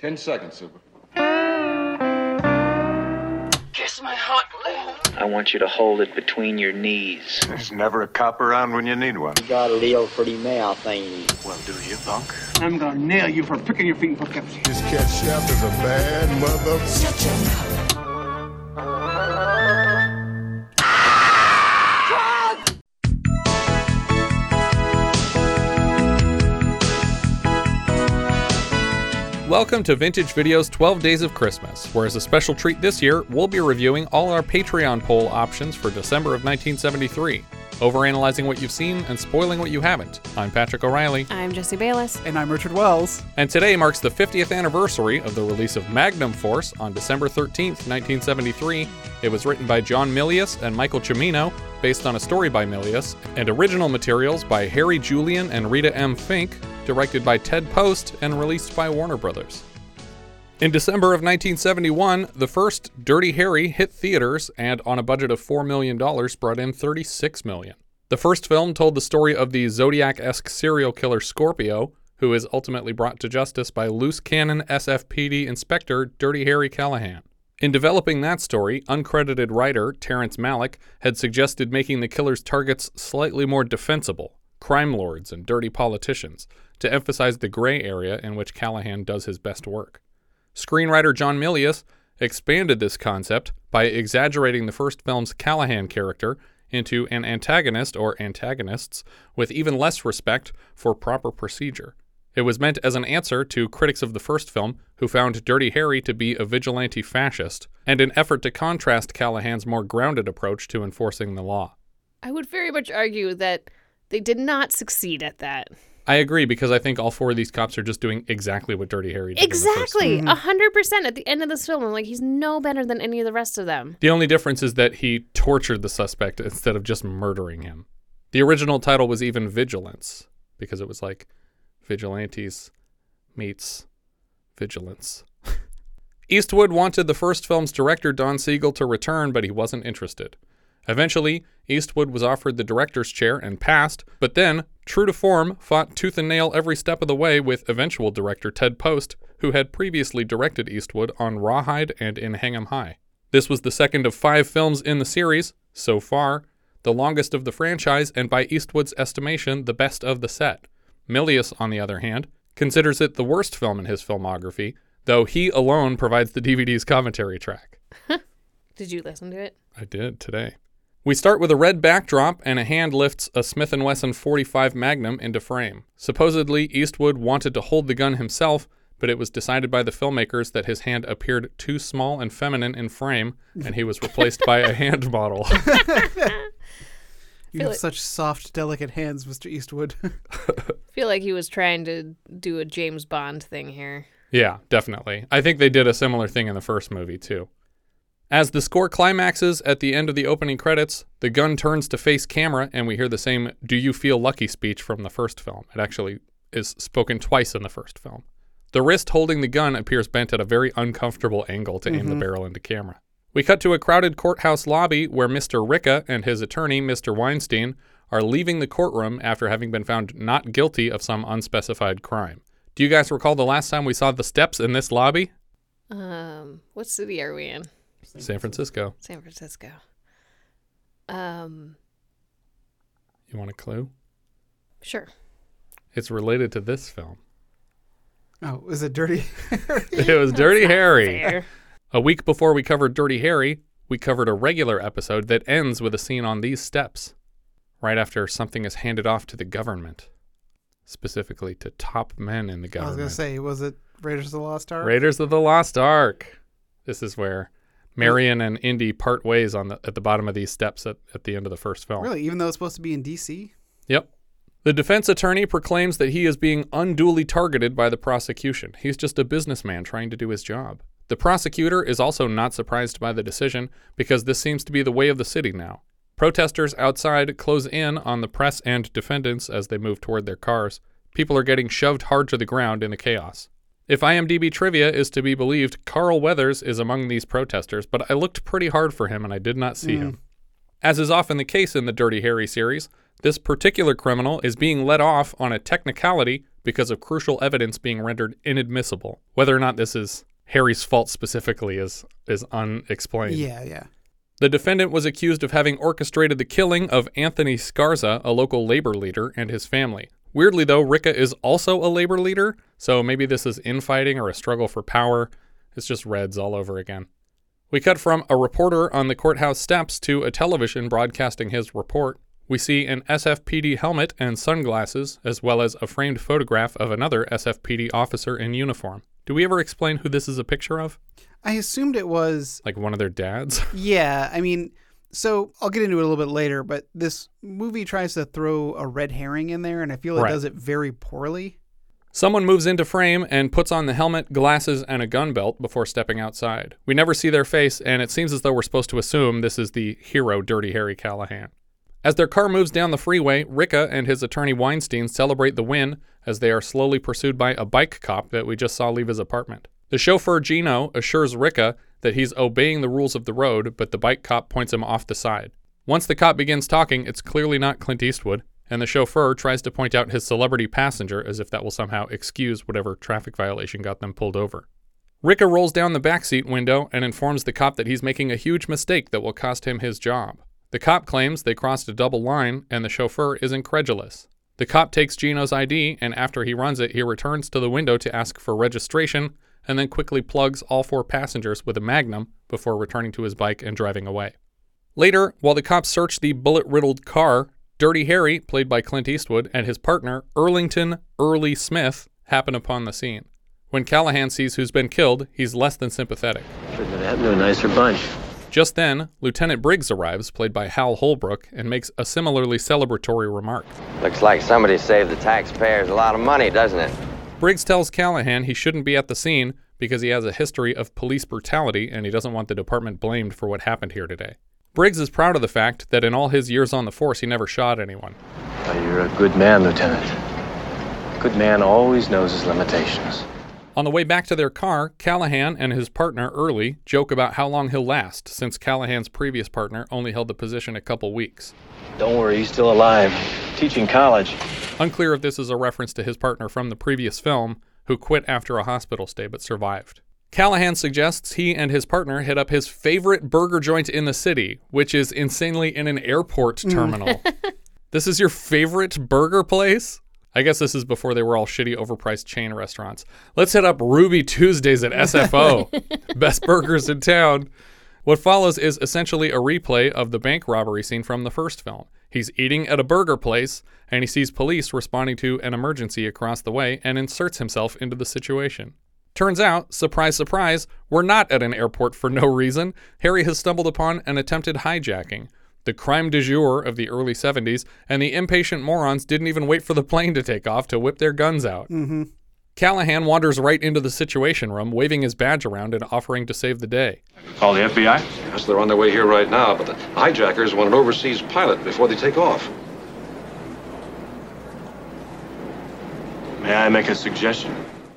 Ten seconds, Super. Kiss my hot lips. I want you to hold it between your knees. There's never a cop around when you need one. You got a little pretty mouth, ain't he? Well, do you, punk? I'm gonna nail you for picking your feet for Pepsi. This cat Shaft is a bad mother. Welcome to Vintage Video's 12 Days of Christmas, where as a special treat this year, we'll be reviewing all our Patreon poll options for December of 1973, overanalyzing what you've seen and spoiling what you haven't. I'm Patrick O'Reilly, I'm Jesse Bayless. And I'm Richard Wells. and today marks the 50th anniversary of the release of Magnum Force on December 13th, 1973. It was written by John Milius and Michael Cimino, based on a story by Milius, and original materials by Harry Julian and Rita M. Fink, directed by Ted Post, and released by Warner Brothers. In December of 1971, the first Dirty Harry hit theaters and on a budget of $4 million brought in 36 million. The first film told the story of the Zodiac-esque serial killer Scorpio, who is ultimately brought to justice by loose cannon SFPD Inspector Dirty Harry Callahan. In developing that story, uncredited writer Terrence Malick had suggested making the killer's targets slightly more defensible crime lords and dirty politicians to emphasize the gray area in which Callahan does his best work. Screenwriter John Milius expanded this concept by exaggerating the first film's Callahan character into an antagonist or antagonists with even less respect for proper procedure. It was meant as an answer to critics of the first film who found Dirty Harry to be a vigilante fascist, and an effort to contrast Callahan's more grounded approach to enforcing the law. I would very much argue that they did not succeed at that. I agree because I think all four of these cops are just doing exactly what Dirty Harry did. in the first Exactly. Mm-hmm. A hundred percent at the end of this film. I'm like, he's no better than any of the rest of them. The only difference is that he tortured the suspect instead of just murdering him. The original title was even Vigilance because it was like Vigilantes meets Vigilance. Eastwood wanted the first film's director Don Siegel to return, but he wasn't interested. Eventually, Eastwood was offered the director's chair and passed, but then, true to form, fought tooth and nail every step of the way with eventual director Ted Post, who had previously directed Eastwood on Rawhide and in Hang 'em High. This was the second of five films in the series, so far, the longest of the franchise, and by Eastwood's estimation, the best of the set. Milius, on the other hand, considers it the worst film in his filmography, though he alone provides the DVD's commentary track. Did you listen to it? I did today. We start with a red backdrop and a hand lifts a Smith & Wesson 45 Magnum into frame. Supposedly, Eastwood wanted to hold the gun himself, but it was decided by the filmmakers that his hand appeared too small and feminine in frame, and he was replaced by a hand model. You have it- such soft, delicate hands, Mr. Eastwood. I feel like he was trying to do a James Bond thing here. Yeah, definitely. I think they did a similar thing in the first movie, too. As the score climaxes at the end of the opening credits, the gun turns to face camera, and we hear the same Do You Feel Lucky speech from the first film. It actually is spoken twice in the first film. The wrist holding the gun appears bent at a very uncomfortable angle to aim the barrel into camera. We cut to a crowded courthouse lobby where Mr. Ricca and his attorney, Mr. Weinstein, are leaving the courtroom after having been found not guilty of some unspecified crime. Do you guys recall the last time we saw the steps in this lobby? Um, what city are we in? San Francisco. San Francisco. Um, You want a clue? sure. It's related to this film. Oh, was it dirty? It was Dirty Harry. Fair. A week before we covered Dirty Harry, we covered a regular episode that ends with a scene on these steps, right after something is handed off to the government, specifically to top men in the government. I was gonna say, was it Raiders of the Lost Ark? Raiders of the Lost Ark. This is where Marion and Indy part ways on the at the bottom of these steps at, at the end of the first film. Really? Even though it's supposed to be in D.C. Yep. The defense attorney proclaims that he is being unduly targeted by the prosecution. He's just a businessman trying to do his job. The prosecutor is also not surprised by the decision because this seems to be the way of the city now. Protesters outside close in on the press and defendants as they move toward their cars. People are getting shoved hard to the ground in the chaos. If IMDb trivia is to be believed, Carl Weathers is among these protesters, but I looked pretty hard for him and I did not see him. Mm. As is often the case in the Dirty Harry series, this particular criminal is being let off on a technicality because of crucial evidence being rendered inadmissible. Whether or not this is Harry's fault specifically is is unexplained. Yeah, yeah. The defendant was accused of having orchestrated the killing of Anthony Scarza, a local labor leader, and his family. Weirdly, though, Ricca is also a labor leader, so maybe this is infighting or a struggle for power. It's just Reds all over again. We cut from a reporter on the courthouse steps to a television broadcasting his report. We see an SFPD helmet and sunglasses, as well as a framed photograph of another SFPD officer in uniform. Do we ever explain who this is a picture of? I assumed it was Like one of their dads? Yeah, I mean, so I'll get into it a little bit later, but this movie tries to throw a red herring in there, and I feel it Right. does it very poorly. Someone moves into frame and puts on the helmet, glasses, and a gun belt before stepping outside. We never see their face, and it seems as though we're supposed to assume this is the hero, Dirty Harry Callahan. As their car moves down the freeway, Ricca and his attorney Weinstein celebrate the win as they are slowly pursued by a bike cop that we just saw leave his apartment. The chauffeur Gino assures Ricca that he's obeying the rules of the road, but the bike cop points him off the side. Once the cop begins talking, it's clearly not Clint Eastwood, and the chauffeur tries to point out his celebrity passenger as if that will somehow excuse whatever traffic violation got them pulled over. Ricca rolls down the backseat window and informs the cop that he's making a huge mistake that will cost him his job. The cop claims they crossed a double line, and the chauffeur is incredulous. The cop takes Gino's ID, and after he runs it, he returns to the window to ask for registration and then quickly plugs all four passengers with a magnum before returning to his bike and driving away. Later, while the cops search the bullet riddled car, Dirty Harry, played by Clint Eastwood, and his partner, Earlington Early Smith, happen upon the scene. When Callahan sees who's been killed, he's less than sympathetic. Couldn't have happened to a nicer bunch. Just then, Lieutenant Briggs arrives, played by Hal Holbrook, and makes a similarly celebratory remark. Looks like somebody saved the taxpayers a lot of money, doesn't it? Briggs tells Callahan he shouldn't be at the scene because he has a history of police brutality and he doesn't want the department blamed for what happened here today. Briggs is proud of the fact that in all his years on the force, he never shot anyone. You're a good man, Lieutenant. A Good man always knows his limitations. On the way back to their car, Callahan and his partner, Early, joke about how long he'll last, since Callahan's previous partner only held the position a couple weeks. Don't worry, he's still alive. Teaching college. Unclear if this is a reference to his partner from the previous film, who quit after a hospital stay but survived. Callahan suggests he and his partner hit up his favorite burger joint in the city, which is insanely in an airport mm. terminal. this is your favorite burger place? I guess this is before they were all shitty, overpriced chain restaurants. Let's hit up Ruby Tuesdays at SFO. Best burgers in town. What follows is essentially a replay of the bank robbery scene from the first film. He's eating at a burger place and he sees police responding to an emergency across the way and inserts himself into the situation. Turns out, surprise, surprise, we're not at an airport for no reason. Harry has stumbled upon an attempted hijacking, the crime du jour of the early 70s, and the impatient morons didn't even wait for the plane to take off to whip their guns out. Mm-hmm. Callahan wanders right into the Situation Room, waving his badge around and offering to save the day. Call the FBI? Yes, they're on their way here right now, but the hijackers want an overseas pilot before they take off. May I make a suggestion?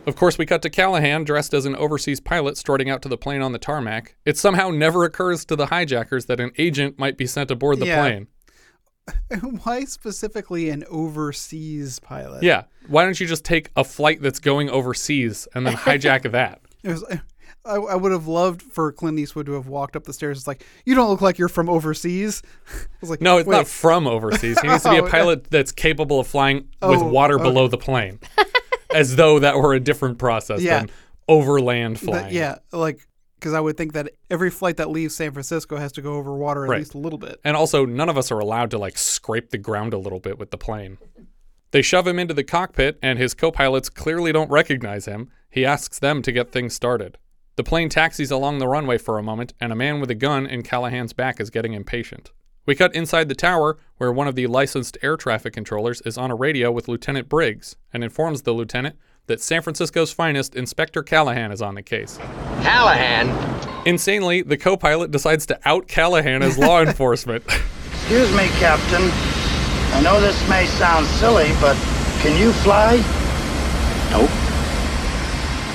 Of course, we cut to Callahan dressed as an overseas pilot strutting out to the plane on the tarmac. It somehow never occurs to the hijackers that an agent might be sent aboard the Yeah. plane. Why specifically an overseas pilot? Yeah. Why don't you just take a flight that's going overseas and then hijack that? It was. I, I would have loved for Clint Eastwood to have walked up the stairs. It's like you don't look like you're from overseas. I was like, No, it's wait. not from overseas. He needs to be a Oh, pilot that's capable of flying with Oh, water okay. below the plane, as though that were a different process Yeah. than overland That- flying. yeah, like because I would think that every flight that leaves San Francisco has to go over water at Right. least a little bit. And also, none of us are allowed to like scrape the ground a little bit with the plane. They shove him into the cockpit, and his co pilots clearly don't recognize him. He asks them to get things started. The plane taxis along the runway for a moment, and a man with a gun in Callahan's back is getting impatient. We cut inside the tower, where one of the licensed air traffic controllers is on a radio with Lieutenant Briggs and informs the lieutenant that San Francisco's finest, Inspector Callahan, is on the case. Callahan? Insanely, the co pilot decides to out Callahan as law enforcement. Excuse me, Captain. I know this may sound silly, but can you fly? Nope.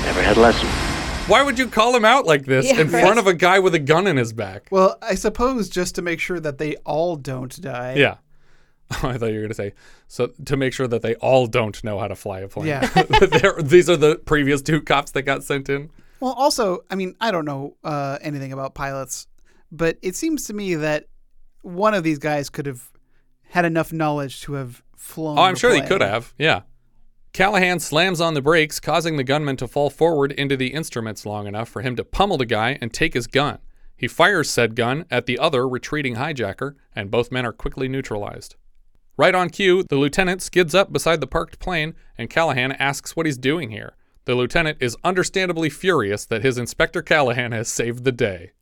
Never had a lesson. Why would you call him out like this Yeah, in right. front of a guy with a gun in his back? Well, I suppose just to make sure that they all don't die. Yeah. I thought you were going to say so to make sure that they all don't know how to fly a plane. Yeah. They're- these are the previous two cops that got sent in. Well, also, I mean, I don't know uh, anything about pilots, but it seems to me that one of these guys could have had enough knowledge to have flown. Oh, I'm sure he plane. could have. Yeah. Callahan slams on the brakes, causing the gunman to fall forward into the instruments long enough for him to pummel the guy and take his gun. He fires said gun at the other retreating hijacker, and both men are quickly neutralized. Right on cue, the lieutenant skids up beside the parked plane, and Callahan asks what he's doing here. The lieutenant is understandably furious that his Inspector Callahan has saved the day.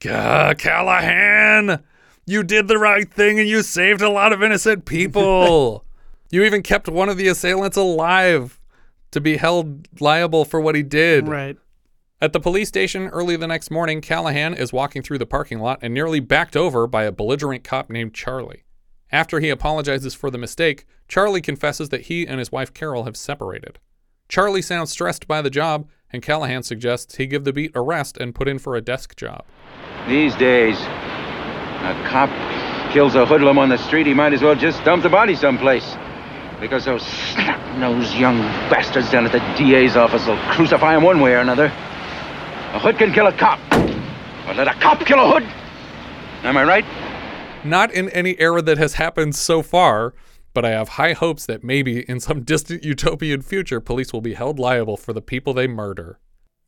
Gah, Callahan! You did the right thing and you saved a lot of innocent people. you even kept one of the assailants alive to be held liable for what he did. Right. At the police station early the next morning, Callahan is walking through the parking lot and nearly backed over by a belligerent cop named Charlie. After he apologizes for the mistake, Charlie confesses that he and his wife Carol have separated. Charlie sounds stressed by the job, and Callahan suggests he give the beat a rest and put in for a desk job. These days, a cop kills a hoodlum on the street, he might as well just dump the body someplace. Because those snot-nosed young bastards down at the DA's office will crucify him one way or another. A hood can kill a cop. But let a cop kill a hood? Am I right? Not in any era that has happened so far, but I have high hopes that maybe in some distant utopian future, police will be held liable for the people they murder.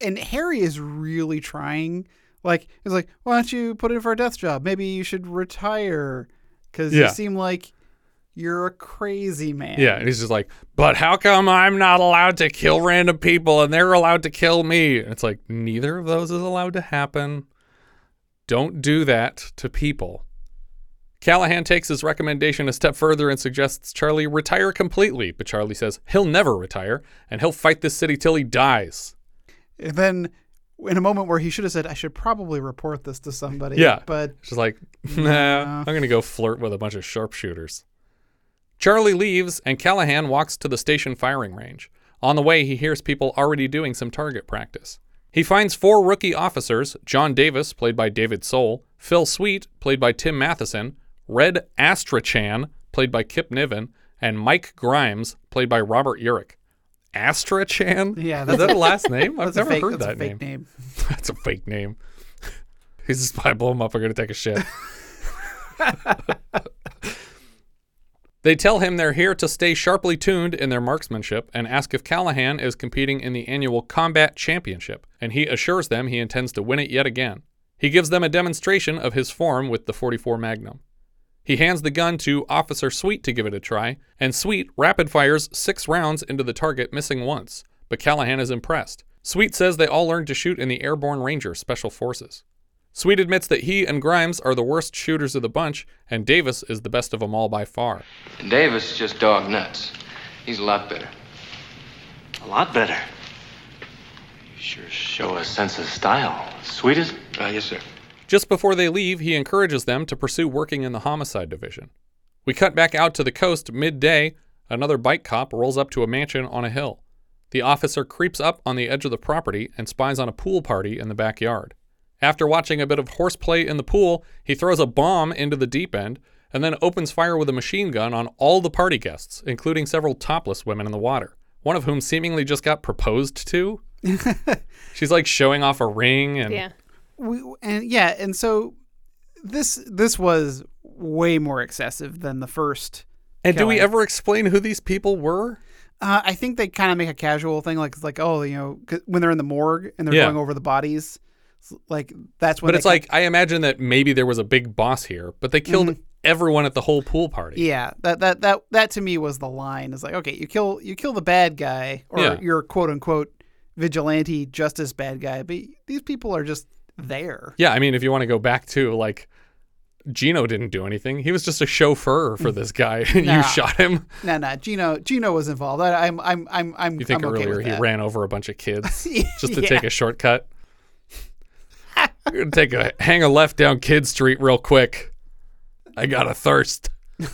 And Harry is really trying. Like, he's like, why don't you put in for a death job? Maybe you should retire because Yeah. you seem like you're a crazy man. Yeah, and he's just like, but how come I'm not allowed to kill random people and they're allowed to kill me? And it's like, neither of those is allowed to happen. Don't do that to people. Callahan takes his recommendation a step further and suggests Charlie retire completely, but Charlie says he'll never retire and he'll fight this city till he dies. And then, in a moment where he should have said, I should probably report this to somebody. Yeah. But She's like, nah, I'm going to go flirt with a bunch of sharpshooters. Charlie leaves, and Callahan walks to the station firing range. On the way, he hears people already doing some target practice. He finds four rookie officers John Davis, played by David Soul, Phil Sweet, played by Tim Matheson, Red Astrachan, played by Kip Niven, and Mike Grimes, played by Robert Urich. Astrachan? Yeah, is that's that a- a last name? I've never fake- heard that's a that fake name. name. that's a fake name. He's a spy. Blow him up. I'm gonna take a shit. They tell him they're here to stay sharply tuned in their marksmanship and ask if Callahan is competing in the annual Combat Championship, and he assures them he intends to win it yet again. He gives them a demonstration of his form with the 44 Magnum. He hands the gun to Officer Sweet to give it a try, and Sweet rapid fires six rounds into the target, missing once, but Callahan is impressed. Sweet says they all learned to shoot in the Airborne Ranger Special Forces. Sweet admits that he and Grimes are the worst shooters of the bunch, and Davis is the best of them all by far. Davis is just dog nuts. He's a lot better. A lot better. You sure show a sense of style. Sweet as. Uh, yes, sir. Just before they leave, he encourages them to pursue working in the homicide division. We cut back out to the coast midday. Another bike cop rolls up to a mansion on a hill. The officer creeps up on the edge of the property and spies on a pool party in the backyard. After watching a bit of horseplay in the pool, he throws a bomb into the deep end and then opens fire with a machine gun on all the party guests, including several topless women in the water, one of whom seemingly just got proposed to. She's like showing off a ring and Yeah. We and yeah, and so this this was way more excessive than the first. And do we ever explain who these people were? Uh, I think they kind of make a casual thing, like like oh, you know, when they're in the morgue and they're Yeah. going over the bodies, like that's when. But it's like I imagine that maybe there was a big boss here, but they killed everyone at the whole pool party. yeah, that that that that to me was the line. Is like okay, you kill you kill the bad guy or Yeah. your quote unquote vigilante justice bad guy, but these people are just there. Yeah, I mean, if you want to go back to like, Gino didn't do anything. He was just a chauffeur for this guy. Nah. you shot him. No, no, Gino Gino was involved. I, I'm I'm I'm I'm. You think I'm okay earlier with he ran over a bunch of kids just to Yeah. take a shortcut? I'm gonna take a hang a left down Kid Street real quick. I got a thirst.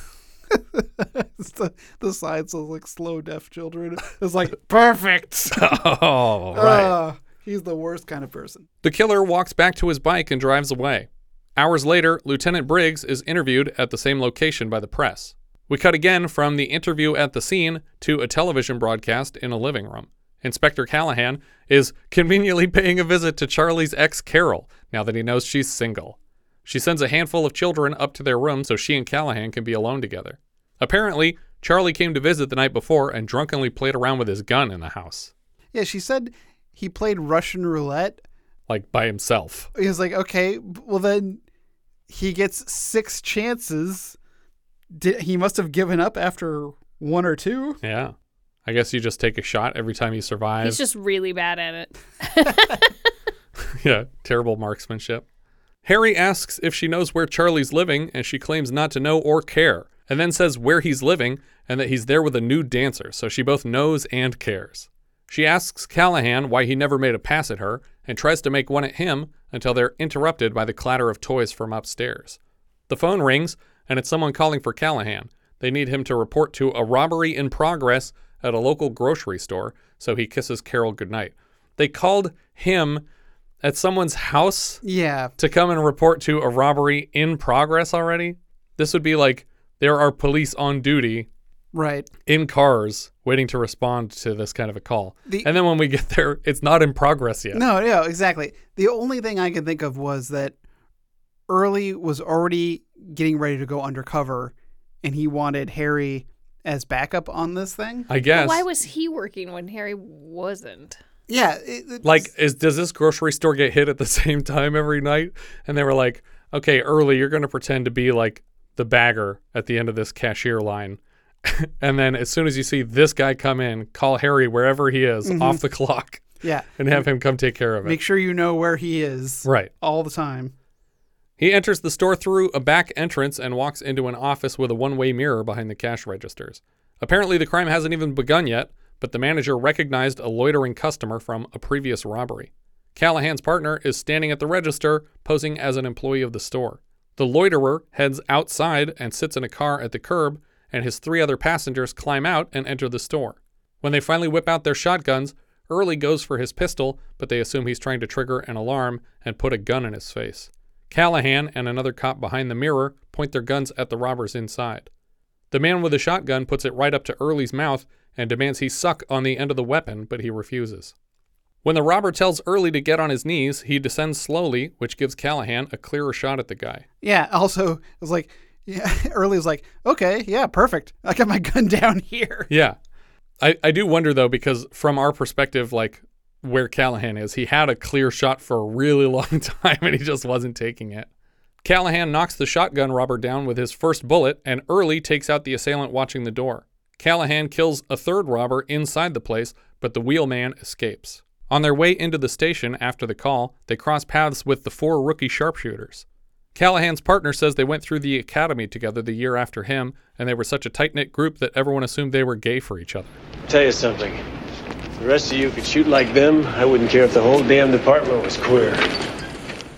The, the sign says like slow deaf children. It's like perfect. oh, right. Uh, he's the worst kind of person. The killer walks back to his bike and drives away. Hours later, Lieutenant Briggs is interviewed at the same location by the press. We cut again from the interview at the scene to a television broadcast in a living room. Inspector Callahan is conveniently paying a visit to Charlie's ex Carol now that he knows she's single. She sends a handful of children up to their room so she and Callahan can be alone together. Apparently, Charlie came to visit the night before and drunkenly played around with his gun in the house, Yeah, she said he played Russian roulette. like by himself. He was like, okay, well then he gets six chances. Did, he must have given up after one or two. Yeah. I guess you just take a shot every time you survive. He's just really bad at it. yeah, terrible marksmanship. Harry asks if she knows where Charlie's living, and she claims not to know or care, and then says where he's living and that he's there with a new dancer, so she both knows and cares. She asks Callahan why he never made a pass at her and tries to make one at him until they're interrupted by the clatter of toys from upstairs. The phone rings, and it's someone calling for Callahan. They need him to report to a robbery in progress at a local grocery store, so he kisses Carol goodnight. They called him at someone's house Yeah. to come and report to a robbery in progress already. This would be like there are police on duty Right. in cars waiting to respond to this kind of a call. The- and then when we get there, it's not in progress yet. No, no, exactly. The only thing I can think of was that Early was already getting ready to go undercover and he wanted Harry as backup on this thing. I guess. Why was he working when Harry wasn't? Yeah. It, like is does this grocery store get hit at the same time every night and they were like okay early you're going to pretend to be like the bagger at the end of this cashier line and then as soon as you see this guy come in call harry wherever he is Mhm. off the clock yeah. and have him come take care of it Make sure you know where he is. Right. All the time. he enters the store through a back entrance and walks into an office with a one-way mirror behind the cash registers apparently the crime hasn't even begun yet but the manager recognized a loitering customer from a previous robbery Callahan's partner is standing at the register, posing as an employee of the store. The loiterer heads outside and sits in a car at the curb, and his three other passengers climb out and enter the store. When they finally whip out their shotguns, Early goes for his pistol, but they assume he's trying to trigger an alarm and put a gun in his face. Callahan and another cop behind the mirror point their guns at the robbers inside. The man with the shotgun puts it right up to Early's mouth and demands he suck on the end of the weapon, but he refuses. When the robber tells Early to get on his knees, he descends slowly, which gives Callahan a clearer shot at the guy. Yeah. Also, it was like, yeah, Early was like, okay, yeah, perfect. I got my gun down here. Yeah. I, I do wonder though, because from our perspective, like where Callahan is, he had a clear shot for a really long time and he just wasn't taking it. Callahan knocks the shotgun robber down with his first bullet, and Early takes out the assailant watching the door. Callahan kills a third robber inside the place, but the wheelman escapes. On their way into the station after the call, they cross paths with the four rookie sharpshooters. Callahan's partner says they went through the academy together the year after him, and they were such a tight knit group that everyone assumed they were gay for each other. Tell you something. If the rest of you could shoot like them, I wouldn't care if the whole damn department was queer.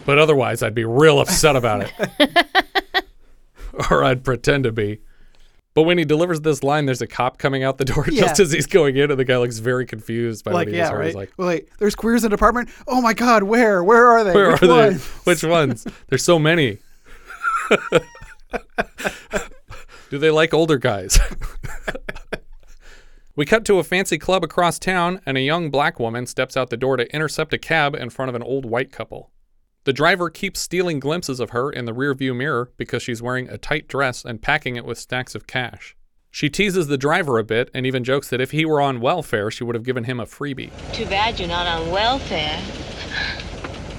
But otherwise, I'd be real upset about it. or I'd pretend to be. But when he delivers this line, there's a cop coming out the door just as he's going in, and the guy looks very confused by like, what he yeah, just heard. right. He's like, well, like, there's queers in the department. Oh my God, where? Where are they? Where Which are they? Which ones? There's so many. Do they like older guys? we cut to a fancy club across town, and a young black woman steps out the door to intercept a cab in front of an old white couple. The driver keeps stealing glimpses of her in the rearview mirror because she's wearing a tight dress and packing it with stacks of cash. She teases the driver a bit and even jokes that if he were on welfare, she would have given him a freebie. Too bad you're not on welfare.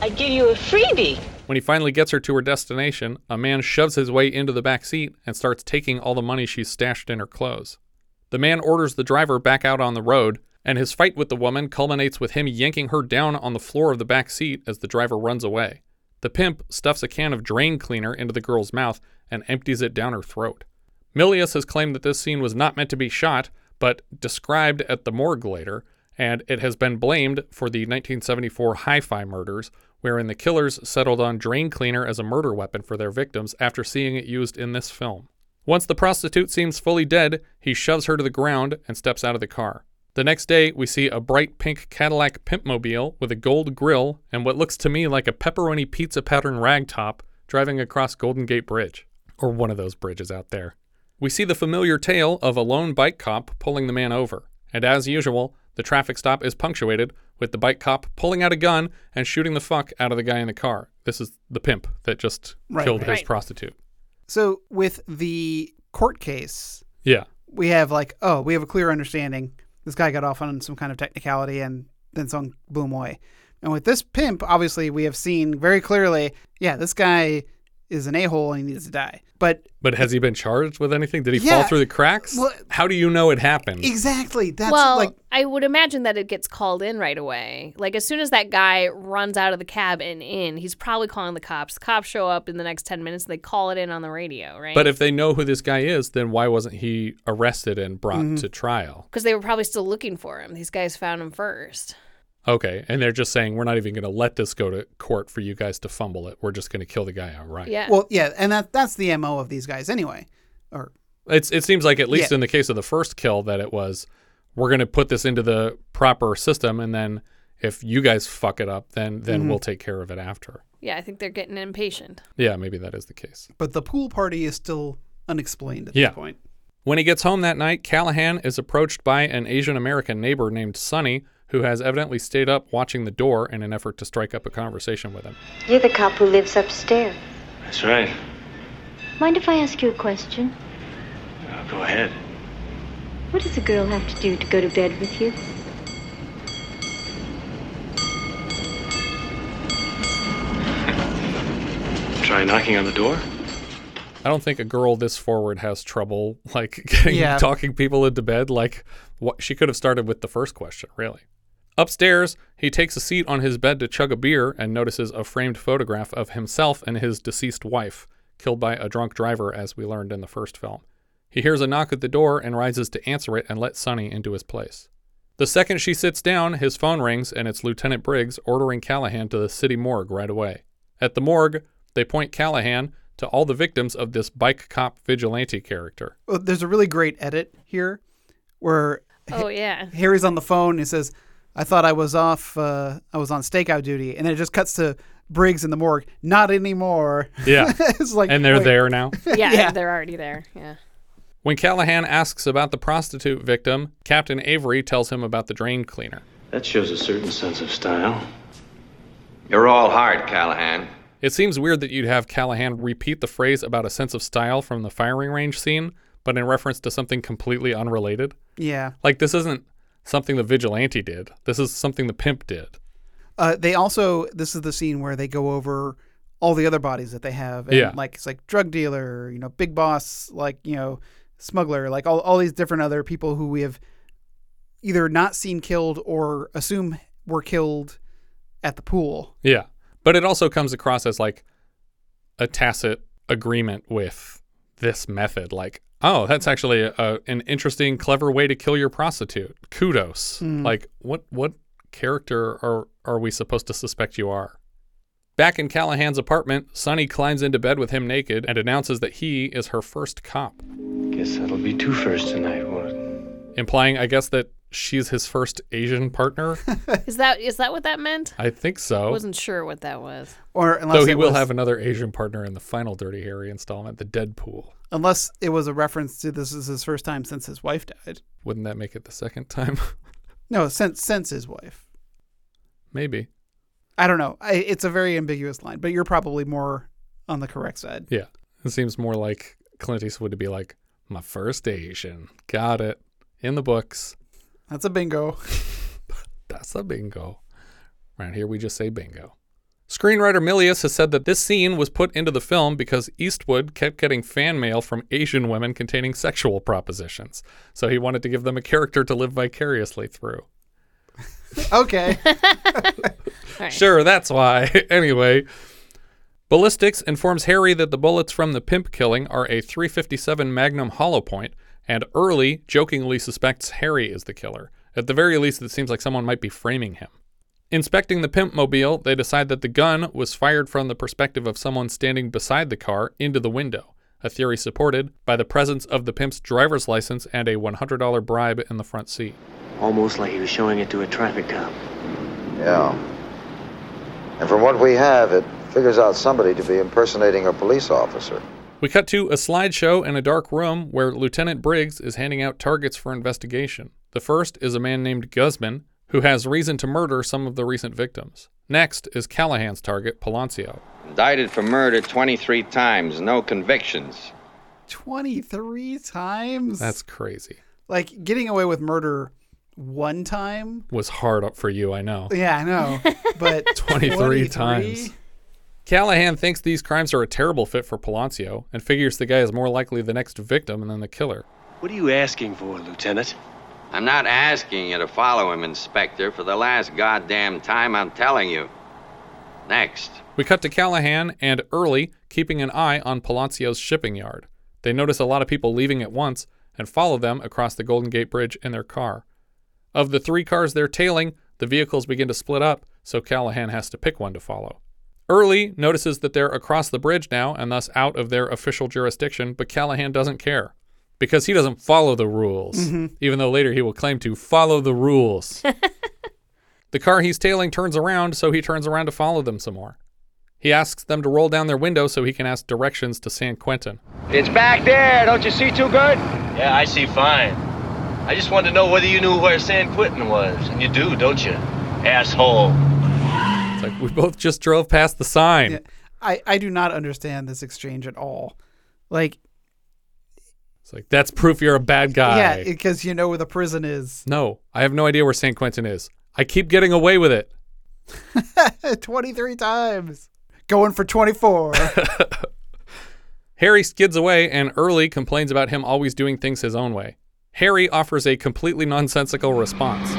I'd give you a freebie. When he finally gets her to her destination, a man shoves his way into the back seat and starts taking all the money she's stashed in her clothes. The man orders the driver back out on the road, and his fight with the woman culminates with him yanking her down on the floor of the back seat as the driver runs away. The pimp stuffs a can of drain cleaner into the girl's mouth and empties it down her throat. Milius has claimed that this scene was not meant to be shot, but described at the morgue later, and it has been blamed for the 1974 Hi Fi murders, wherein the killers settled on drain cleaner as a murder weapon for their victims after seeing it used in this film. Once the prostitute seems fully dead, he shoves her to the ground and steps out of the car. The next day, we see a bright pink Cadillac pimpmobile with a gold grille and what looks to me like a pepperoni pizza pattern ragtop driving across Golden Gate Bridge, or one of those bridges out there. We see the familiar tale of a lone bike cop pulling the man over. And as usual, the traffic stop is punctuated with the bike cop pulling out a gun and shooting the fuck out of the guy in the car. This is the pimp that just Right, killed right. his prostitute. So with the court case, Yeah. we have like, oh, we have a clear understanding. This guy got off on some kind of technicality and then sung boom away. And with this pimp, obviously, we have seen very clearly, yeah, this guy is an a hole and he needs to die. But But has he been charged with anything? Did he Yeah. fall through the cracks? Well- How do you know it happened? exactly, that's well, like, I would imagine that it gets called in right away. Like as soon as that guy runs out of the cab and in, he's probably calling the cops. The cops show up in the next ten minutes. They call it in on the radio, right? But if they know who this guy is, then why wasn't he arrested and brought Mm-hmm. to trial? because they were probably still looking for him. These guys found him first. Okay, and they're just saying we're not even going to let this go to court for you guys to fumble it. We're just going to kill the guy outright. Yeah. well, yeah, and that that's the mo of these guys anyway. Or It's it seems like at least Yeah. in the case of the first kill that it was we're going to put this into the proper system and then if you guys fuck it up then then Mhm. we'll take care of it after. Yeah, I think they're getting impatient. Yeah, maybe that is the case. but the pool party is still unexplained at Yeah. this point. When he gets home that night, Callahan is approached by an Asian American neighbor named Sonny who has evidently stayed up watching the door in an effort to strike up a conversation with him. You're the cop who lives upstairs. That's right. Mind if I ask you a question? Now, go ahead. What does a girl have to do to go to bed with you? Try knocking on the door? I don't think a girl this forward has trouble like getting Yeah. talking people into bed. Like what she could have started with the first question, really. Upstairs, he takes a seat on his bed to chug a beer and notices a framed photograph of himself and his deceased wife, killed by a drunk driver, as we learned in the first film. He hears a knock at the door and rises to answer it and let Sonny into his place. The second she sits down, his phone rings and it's Lieutenant Briggs ordering Callahan to the city morgue right away. At the morgue, they point Callahan to all the victims of this bike cop vigilante character. Well, there's a really great edit here where Oh yeah. Harry's on the phone. and He says, "I thought I was off. Uh, I was on stakeout duty," and then it just cuts to Briggs in the morgue. Not anymore. Yeah. it's like, and they're wait. there now. Yeah, Yeah. they're already there. Yeah. When Callahan asks about the prostitute victim, Captain Avery tells him about the drain cleaner. That shows a certain sense of style. You're all hard, Callahan. It seems weird that you'd have Callahan repeat the phrase about a sense of style from the firing range scene, but in reference to something completely unrelated. Yeah. Like, this isn't something the vigilante did, this is something the pimp did. Uh, they also this is the scene where they go over all the other bodies that they have. And Yeah. Like it's like drug dealer, you know, big boss, like you know, smuggler, like all all these different other people who we have either not seen killed or assume were killed at the pool. Yeah. But it also comes across as like a tacit agreement with this method. Like, oh, that's actually a, a, an interesting, clever way to kill your prostitute. Kudos. Mm. Like, what what character are are we supposed to suspect you are? Back in Callahan's apartment, Sonny climbs into bed with him naked and announces that he is her first cop, Guess that'll be two firsts tonight, won't it? implying, I guess, that she's his first Asian partner. Is that is that what that meant? I think so. I wasn't sure what that was. Or unless Though he it will was- have another Asian partner in the final Dirty Harry installment, the Dead Pool. Unless it was a reference to this is his first time since his wife died. Wouldn't that make it the second time? No, since since his wife. Maybe. I don't know. I, it's a very ambiguous line, but you're probably more on the correct side. Yeah. It seems more like Clint Eastwood to be like, my first Asian. Got it. In the books. That's a bingo. That's a bingo. Around here, we just say bingo. Screenwriter Milius has said that this scene was put into the film because Eastwood kept getting fan mail from Asian women containing sexual propositions. So he wanted to give them a character to live vicariously through. okay. Sure, that's why. anyway, Ballistics informs Harry that the bullets from the pimp killing are a 357 Magnum hollow point, and Early jokingly suspects Harry is the killer. At the very least, it seems like someone might be framing him. Inspecting the pimp mobile, they decide that the gun was fired from the perspective of someone standing beside the car into the window, a theory supported by the presence of the pimp's driver's license and a $100 bribe in the front seat. Almost like he was showing it to a traffic cop. Yeah. And from what we have, it figures out somebody to be impersonating a police officer. We cut to a slideshow in a dark room where Lieutenant Briggs is handing out targets for investigation. The first is a man named Guzman, who has reason to murder some of the recent victims. Next is Callahan's target, Palancio. Indicted for murder 23 times, no convictions. 23 times? That's crazy. like getting away with murder one time. Was hard up for you, I know. Yeah, I know. But 23 times. Callahan thinks these crimes are a terrible fit for Palancio and figures the guy is more likely the next victim than the killer. What are you asking for, Lieutenant? I'm not asking you to follow him, Inspector, for the last goddamn time I'm telling you. Next. We cut to Callahan and Early keeping an eye on Palancio's shipping yard. They notice a lot of people leaving at once and follow them across the Golden Gate Bridge in their car. Of the three cars they're tailing, the vehicles begin to split up, so Callahan has to pick one to follow. Early notices that they're across the bridge now and thus out of their official jurisdiction, but Callahan doesn't care because he doesn't follow the rules, Mhm. even though later he will claim to follow the rules. the car he's tailing turns around, so he turns around to follow them some more. He asks them to roll down their window so he can ask directions to San Quentin. It's back there. Don't you see too good? Yeah, I see fine. I just wanted to know whether you knew where San Quentin was. And you do, don't you? Asshole. It's like we both just drove past the sign. Yeah. I, I do not understand this exchange at all. Like, It's like that's proof you're a bad guy. yeah, because you know where the prison is. no, I have no idea where San Quentin is. I keep getting away with it. 23 times. Going for 24. Harry skids away, and Early complains about him always doing things his own way. Harry offers a completely nonsensical response.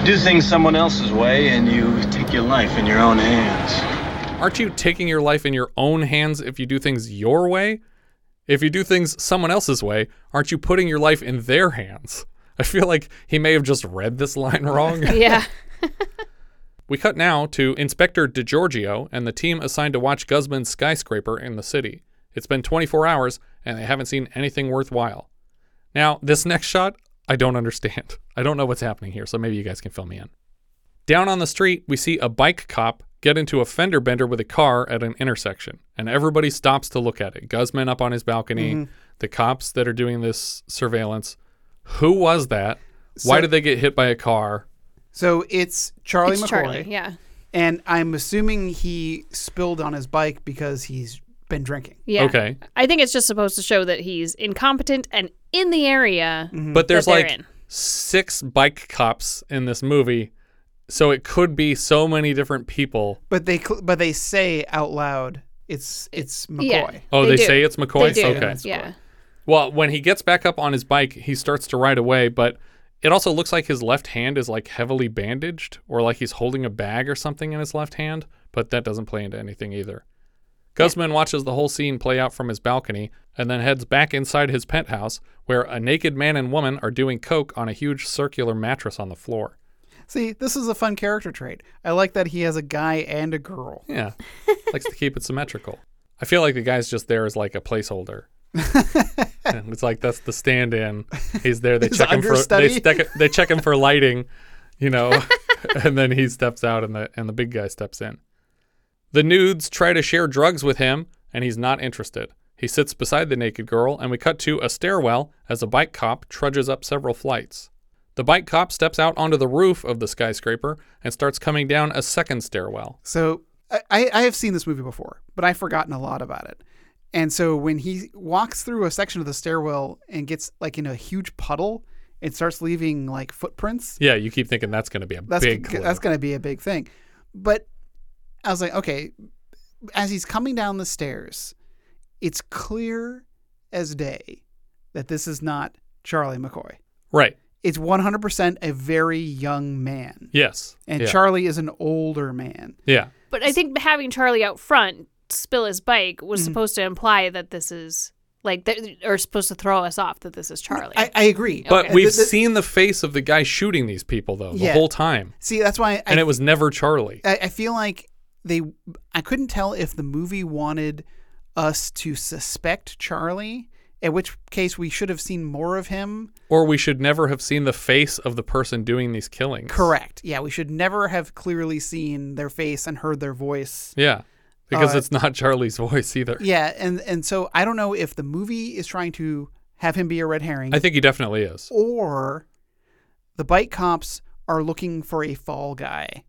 You do things someone else's way, and you take your life in your own hands. Aren't you taking your life in your own hands if you do things your way? If you do things someone else's way, aren't you putting your life in their hands? I feel like he may have just read this line wrong. yeah. We cut now to Inspector DeGiorgio and the team assigned to watch Guzman's skyscraper in the city. It's been 24 hours and they haven't seen anything worthwhile. Now, this next shot, I don't understand. I don't know what's happening here, so maybe you guys can fill me in. Down on the street, we see a bike cop get into a fender bender with a car at an intersection, and everybody stops to look at it. Guzman up on his balcony, Mhm. the cops that are doing this surveillance. Who was that? Why did they get hit by a car? so it's Charlie It's McCoy. Charlie, yeah. And I'm assuming he spilled on his bike because he's been drinking. Yeah. Okay. I think it's just supposed to show that he's incompetent and in the area. But there's that like in. six bike cops in this movie, so it could be so many different people. But they cl- but they say out loud it's it's McCoy. Yeah. Oh, They they, do. say it's McCoy. They do. Okay. Yeah. Well, when he gets back up on his bike, he starts to ride away, but it also looks like his left hand is like heavily bandaged, or like he's holding a bag or something in his left hand. But that doesn't play into anything either. Guzman watches the whole scene play out from his balcony and then heads back inside his penthouse where a naked man and woman are doing coke on a huge circular mattress on the floor. See, this is a fun character trait. I like that he has a guy and a girl. Yeah. Likes to keep it symmetrical. I feel like the guy's just there as like a placeholder. And it's like that's the stand-in. He's there. They His check him for they, stick, they check him for lighting, you know, and then he steps out and the and the big guy steps in. The nudes try to share drugs with him, and he's not interested. He sits beside the naked girl, and we cut to a stairwell as a bike cop trudges up several flights. The bike cop steps out onto the roof of the skyscraper and starts coming down a second stairwell. So I- I, have seen this movie before, but I've forgotten a lot about it. And so when he walks through a section of the stairwell and gets like in a huge puddle and starts leaving like footprints, Yeah, you keep thinking that's going to be a that's big clue. that's going to be a big thing. But I was like, okay, as he's coming down the stairs, it's clear as day that this is not Charlie McCoy. right. It's 100% a very young man. Yes. And yeah. Charlie is an older man. Yeah. But I think having Charlie out front spill his bike was Mhm. supposed to imply that this is like that, or supposed to throw us off that this is Charlie. I, I agree. But Okay. we've The- the- seen the face of the guy shooting these people though the Yeah. whole time, See, that's why I, and it was never Charlie. I, I feel like they. I couldn't tell if the movie wanted us to suspect Charlie, in which case we should have seen more of him. Or we should never have seen the face of the person doing these killings. Correct. Yeah, we should never have clearly seen their face and heard their voice. Yeah. because Uh, it's not Charlie's voice either. Yeah, and and so I don't know if the movie is trying to have him be a red herring. I think he definitely is. or the bike cops are looking for a fall guy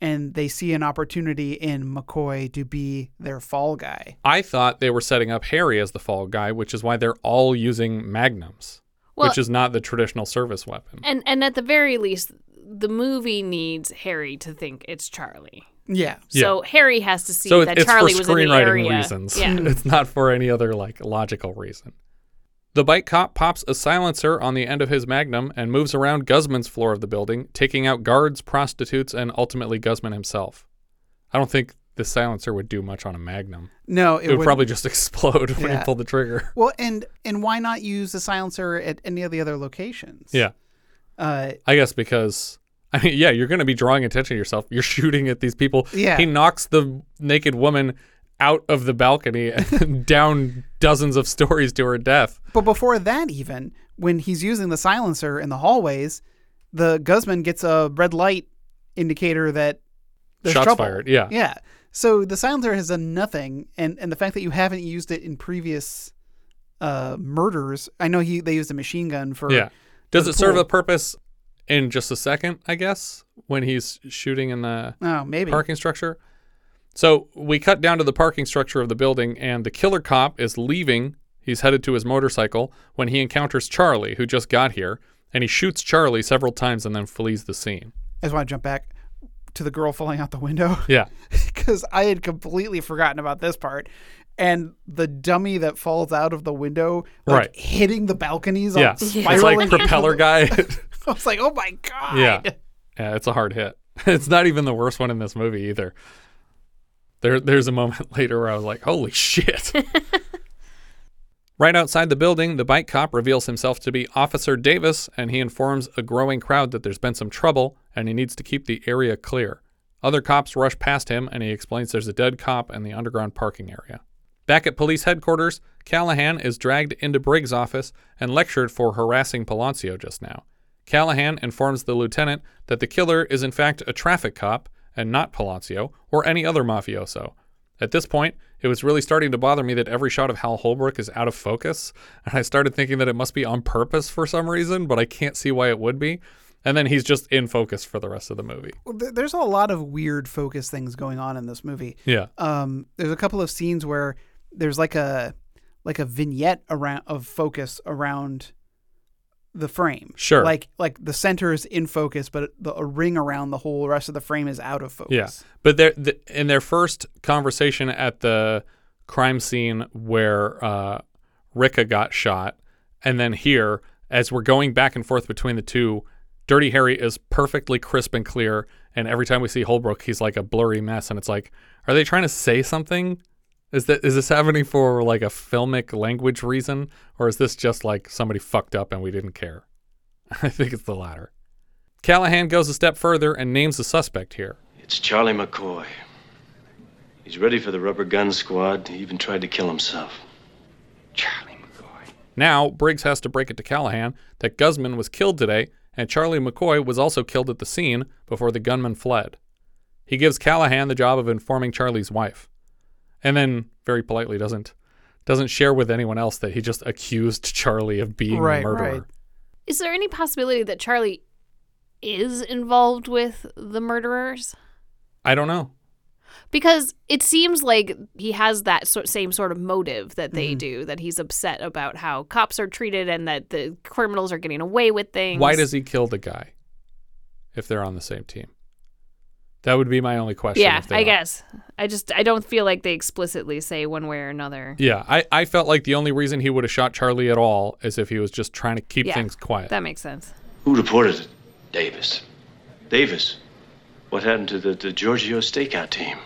and they see an opportunity in McCoy to be their fall guy. I thought they were setting up Harry as the fall guy, which is why they're all using magnums, Well- which is not the traditional service weapon. And and at the very least, the movie needs Harry to think it's Charlie. Yeah. So Harry has to see so that it's Charlie for was in the screenwriting area. reasons. Yeah. it's not for any other like logical reason. The bike cop pops a silencer on the end of his magnum and moves around Guzman's floor of the building, taking out guards, prostitutes, and ultimately Guzman himself. I don't think the silencer would do much on a magnum. No, it it, would wouldn't. probably just explode when Yeah. you pull the trigger. Well, and and why not use the silencer at any of the other locations? Yeah. Uh, I guess because I mean, yeah, you're going to be drawing attention to yourself. You're shooting at these people. Yeah. He knocks the naked woman out of the balcony and down dozens of stories to her death. But before that, even when he's using the silencer in the hallways, the Guzman gets a red light indicator that there's Shots trouble. fired, yeah. yeah. So the silencer has done nothing, and and the fact that you haven't used it in previous uh, murders, I know he they used a machine gun for. yeah. Does it serve pool. a purpose in just a second, I guess, when he's shooting in the Oh, maybe. parking structure? So we cut down to the parking structure of the building, and the killer cop is leaving. He's headed to his motorcycle when he encounters Charlie, who just got here, and he shoots Charlie several times and then flees the scene. I just want to jump back to the girl falling out the window. Yeah. because I had completely forgotten about this part. And the dummy that falls out of the window, like Right. hitting the balconies, Yeah. It's like propeller guy. I was like, oh my god. Yeah. Yeah, it's a hard hit. It's not even the worst one in this movie either. There there's a moment later where I was like, "Holy shit." right outside the building, the bike cop reveals himself to be Officer Davis and he informs a growing crowd that there's been some trouble and he needs to keep the area clear. Other cops rush past him and he explains there's a dead cop in the underground parking area. Back at police headquarters, Callahan is dragged into Briggs' office and lectured for harassing Palancio just now. Callahan informs the lieutenant that the killer is in fact a traffic cop and not Palancio or any other mafioso. At this point, it was really starting to bother me that every shot of Hal Holbrook is out of focus, and I started thinking that it must be on purpose for some reason, but I can't see why it would be. And then he's just in focus for the rest of the movie. Well, There's a lot of weird focus things going on in this movie. Yeah. Um, there's a couple of scenes where there's like a like a vignette around of focus around the frame. Sure. Like like the center is in focus, but the, a ring around the whole rest of the frame is out of focus. Yeah, but they're, th in their first conversation at the crime scene where uh, Ricca got shot, and then here, as we're going back and forth between the two, Dirty Harry is perfectly crisp and clear, and every time we see Holbrook, he's like a blurry mess, and it's like, are they trying to say something? Is that is this happening for like a filmic language reason, or is this just like somebody fucked up and we didn't care? I think it's the latter. Callahan goes a step further and names the suspect here. It's Charlie McCoy. He's ready for the rubber gun squad. He even tried to kill himself. Charlie McCoy. Now, Briggs has to break it to Callahan that Guzman was killed today, and Charlie McCoy was also killed at the scene before the gunman fled. He gives Callahan the job of informing Charlie's wife, and then very politely doesn't doesn't share with anyone else that he just accused Charlie of being Right, the murderer. right. Is there any possibility that Charlie is involved with the murderers? I don't know. Because it seems like he has that so- same sort of motive that they Mhm. do, that he's upset about how cops are treated and that the criminals are getting away with things. Why does he kill the guy if they're on the same team? That would be my only question. Yeah, if they I are. guess. I just I don't feel like they explicitly say one way or another. Yeah, I, I felt like the only reason he would have shot Charlie at all is if he was just trying to keep Yeah, things quiet. That makes sense. Who reported it? Davis. Davis. What happened to the, the Giorgio stakeout team?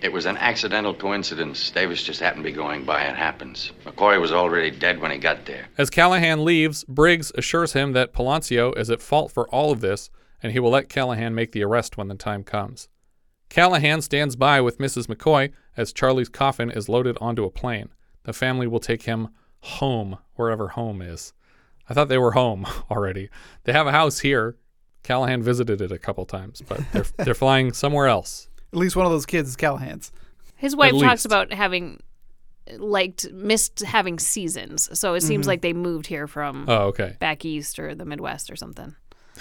It was an accidental coincidence. Davis just happened to be going by. It happens. McCoy was already dead when he got there. As Callahan leaves, Briggs assures him that Palancio is at fault for all of this, and he will let Callahan make the arrest when the time comes. Callahan stands by with Mrs. McCoy as Charlie's coffin is loaded onto a plane. The family will take him home, wherever home is. I thought they were home already. They have a house here. Callahan visited it a couple times, but they're, they're flying somewhere else. At least one of those kids is Callahan's. His wife At talks least. about having liked missed having seasons, so it seems Mhm. like they moved here from Oh, okay. back east or the Midwest or something.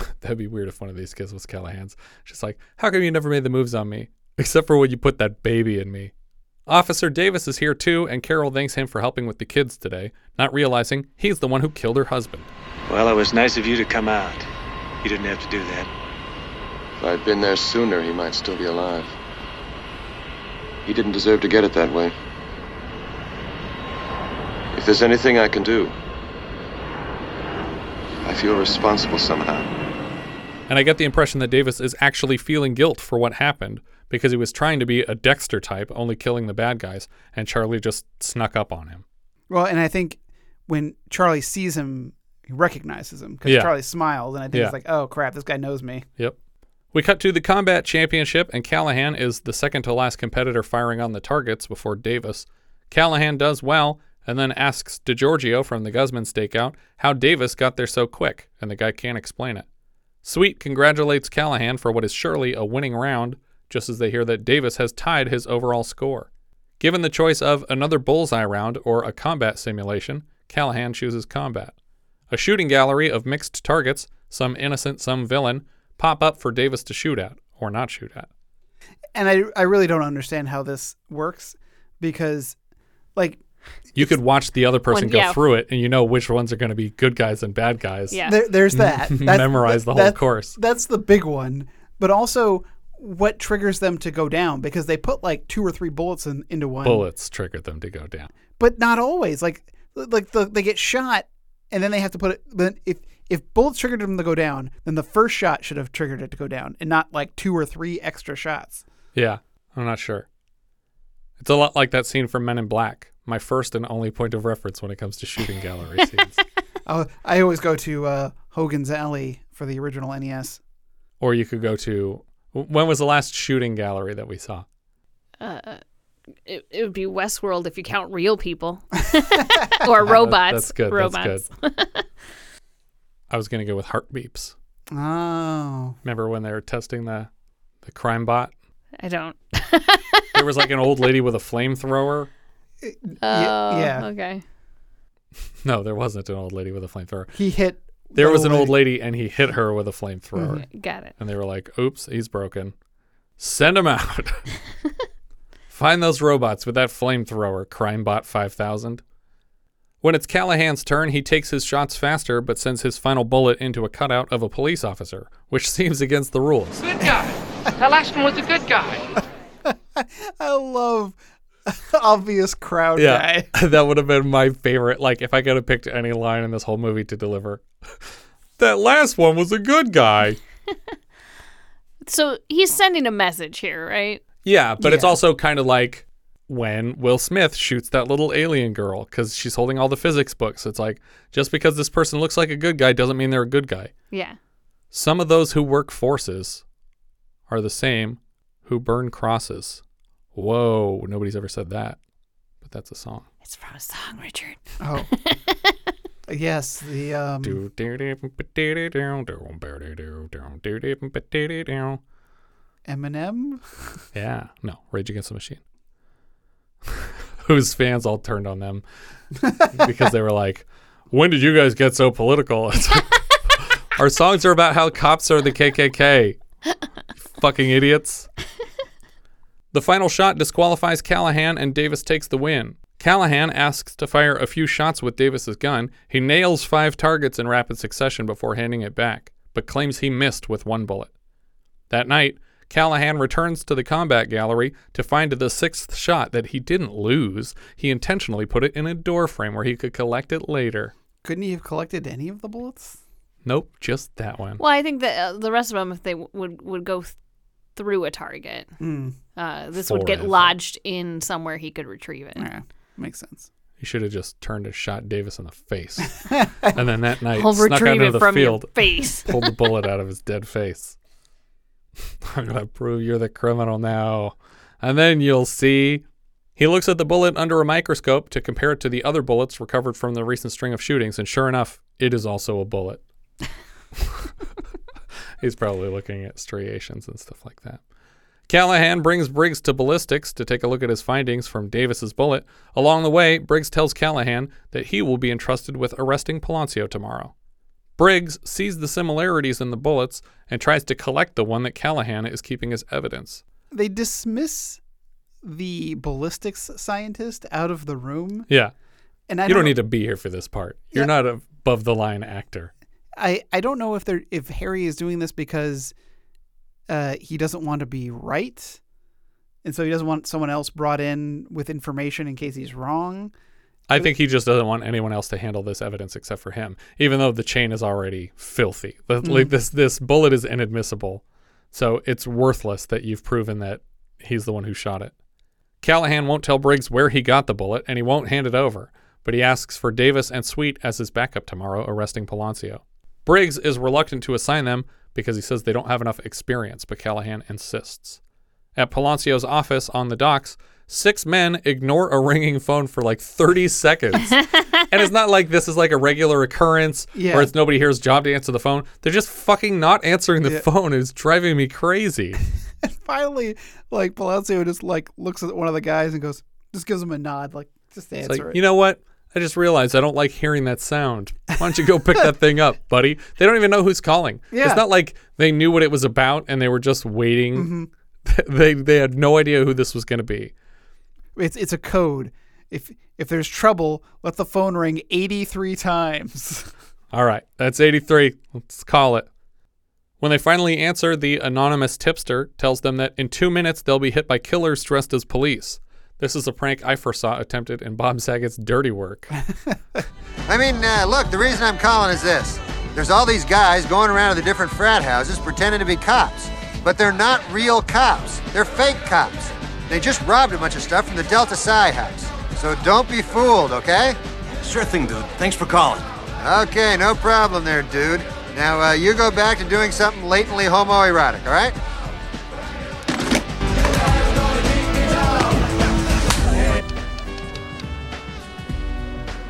That'd be weird if one of these kids was Callahan's. She's like, How come you never made the moves on me? Except for when you put that baby in me. Officer Davis is here too, and Carol thanks him for helping with the kids today, not realizing he's the one who killed her husband. Well, it was nice of you to come out. You didn't have to do that. If I'd been there sooner, he might still be alive. He didn't deserve to get it that way. If there's anything I can do, I feel responsible somehow. And I get the impression that Davis is actually feeling guilt for what happened because he was trying to be a Dexter type, only killing the bad guys, and Charlie just snuck up on him. Well, and I think when Charlie sees him, he recognizes him because Yeah. Charlie smiles, and I think Yeah. it's like, oh crap, this guy knows me. Yep. We cut to the combat championship, and Callahan is the second to last competitor firing on the targets before Davis. Callahan does well, and then asks DeGiorgio from the Guzman stakeout how Davis got there so quick, and the guy can't explain it. Sweet congratulates Callahan for what is surely a winning round, just as they hear that Davis has tied his overall score. Given the choice of another bullseye round or a combat simulation, Callahan chooses combat. A shooting gallery of mixed targets, some innocent, some villain, pop up for Davis to shoot at or not shoot at. And I, I really don't understand how this works because, like, You could watch the other person One- go yeah. through it and you know which ones are going to be good guys and bad guys. There, there's that. That's- Memorize the whole that- course. That's the big one. But also, what triggers them to go down? Because they put like two or three bullets in, into one. Bullets trigger them to go down. but not always. Like, like the, they get shot, and then they have to put it. But if if bullets triggered them to go down, then the first shot should have triggered it to go down, and not like two or three extra shots. Yeah, I'm not sure. It's a lot like that scene from Men in Black, my first and only point of reference when it comes to shooting gallery scenes. Oh, I always go to uh, Hogan's Alley for the original NES. Or you could go to when was the last shooting gallery that we saw? Uh, it, it would be Westworld if you count real people or robots. That's good. Robots. That's good. I was gonna go with heartbeeps. Oh, Remember when they were testing the the crime bot? I don't. There was like an old lady with a flamethrower. Oh, yeah. Okay. No, there wasn't an old lady with a flamethrower. He hit There the was an old old lady and he hit her with a flamethrower. Mhm. Got it. And they were like, "Oops, he's broken. Send him out. Find those robots with that flamethrower, CrimeBot 5000." When it's Callahan's turn, he takes his shots faster but sends his final bullet into a cutout of a police officer, which seems against the rules. Good guy. That last one was a good guy. I love obvious crowd Yeah, guy. that would have been my favorite. Like, if I could have picked any line in this whole movie to deliver, that last one was a good guy. So he's sending a message here, right? Yeah, but it's also kind of like when Will Smith shoots that little alien girl because she's holding all the physics books. It's like, just because this person looks like a good guy doesn't mean they're a good guy. Yeah. Some of those who work forces are the same who burn crosses. Whoa, nobody's ever said that, but that's a song. It's from a song, Richard. Oh. yes, the um Eminem. Yeah, no, Rage Against the Machine. Whose fans all turned on them because they were like, "When did you guys get so political?" Our songs are about how cops are the KKK. Fucking idiots. The final shot disqualifies Callahan and Davis takes the win. Callahan asks to fire a few shots with Davis's gun. He nails five targets in rapid succession before handing it back, but claims he missed with one bullet. That night, Callahan returns to the combat gallery to find the sixth shot that he didn't lose. He intentionally put it in a door frame where he could collect it later. Couldn't he have collected any of the bullets? Nope, just that one. Well, I think that uh, the rest of them, if they w- would would go th- through a target, Hmm. Uh, this would get Forever. lodged in somewhere he could retrieve it. Yeah, makes sense. He should have just turned and shot Davis in the face. and then that night, I'll snuck out retrieve into it the from your field, face. pulled the bullet out of his dead face. I'm going to prove you're the criminal now. And then you'll see. He looks at the bullet under a microscope to compare it to the other bullets recovered from the recent string of shootings, and sure enough, it is also a bullet. He's probably looking at striations and stuff like that. Callahan brings Briggs to ballistics to take a look at his findings from Davis's bullet. Along the way, Briggs tells Callahan that he will be entrusted with arresting Palancio tomorrow. Briggs sees the similarities in the bullets and tries to collect the one that Callahan is keeping as evidence. They dismiss the ballistics scientist out of the room. Yeah. And I you don't don't need to be here for this part. You're Yeah. not above the line actor. I, I don't know if they're if Harry is doing this because uh, he doesn't want to be right, and so he doesn't want someone else brought in with information in case he's wrong. I think he just doesn't want anyone else to handle this evidence except for him, even though the chain is already filthy. The- Like this this bullet is inadmissible. So it's worthless that you've proven that he's the one who shot it. Callahan won't tell Briggs where he got the bullet and he won't hand it over, but he asks for Davis and Sweet as his backup tomorrow arresting Palancio. Briggs is reluctant to assign them because he says they don't have enough experience, but Callahan insists. At Palancio's office on the docks, six men ignore a ringing phone for like 30 seconds. and it's not like this is like a regular occurrence Yeah. or it's nobody here's job to answer the phone. They're just fucking not answering the Yeah. phone. It's driving me crazy. And finally, like Palancio just like looks at one of the guys and goes, just gives him a nod, like just answer like, it. you know what? I just realized I don't like hearing that sound. Why don't you go pick that thing up, buddy? They don't even know who's calling. Yeah. It's not like they knew what it was about and they were just waiting. Mhm. they they had no idea who this was going to be. It's it's a code. If if there's trouble, let the phone ring 83 times. All right, that's 83. Let's call it. When they finally answer, the anonymous tipster tells them that in two minutes they'll be hit by killers dressed as police. This is a prank I first saw attempted in Bob Saget's Dirty Work. I mean, uh, look, the reason I'm calling is this. There's all these guys going around to the different frat houses pretending to be cops. But they're not real cops. They're fake cops. They just robbed a bunch of stuff from the Delta Psi house. So don't be fooled, okay? Sure thing, dude. Thanks for calling. Okay, no problem there, dude. Now, uh, you go back to doing something latently homoerotic, all right?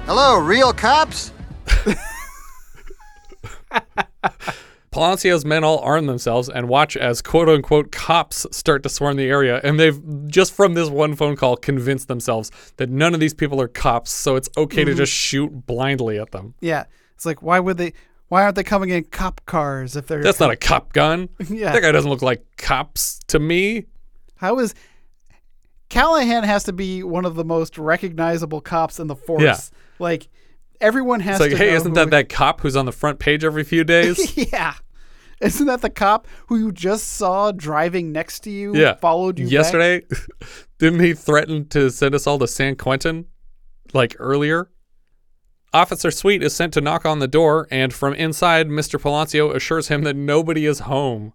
Hello, real cops? Palancio's men all arm themselves and watch as quote unquote cops start to swarm the area. And they've just from this one phone call convinced themselves that none of these people are cops. So it's okay to Mhm. just shoot blindly at them. yeah. It's like why would they why aren't they coming in cop cars if they're That's not a cop gun. Yeah. That guy doesn't look like cops to me. How is Callahan has to be one of the most recognizable cops in the force. Yeah. Like everyone has It's like, hey, isn't that that cop who's on the front page every few days? yeah. Isn't that the cop who you just saw driving next to you? yeah. Followed you yesterday. Didn't he threaten to send us all to San Quentin like earlier? Officer Sweet is sent to knock on the door, and from inside, Mr. Palancio assures him that nobody is home.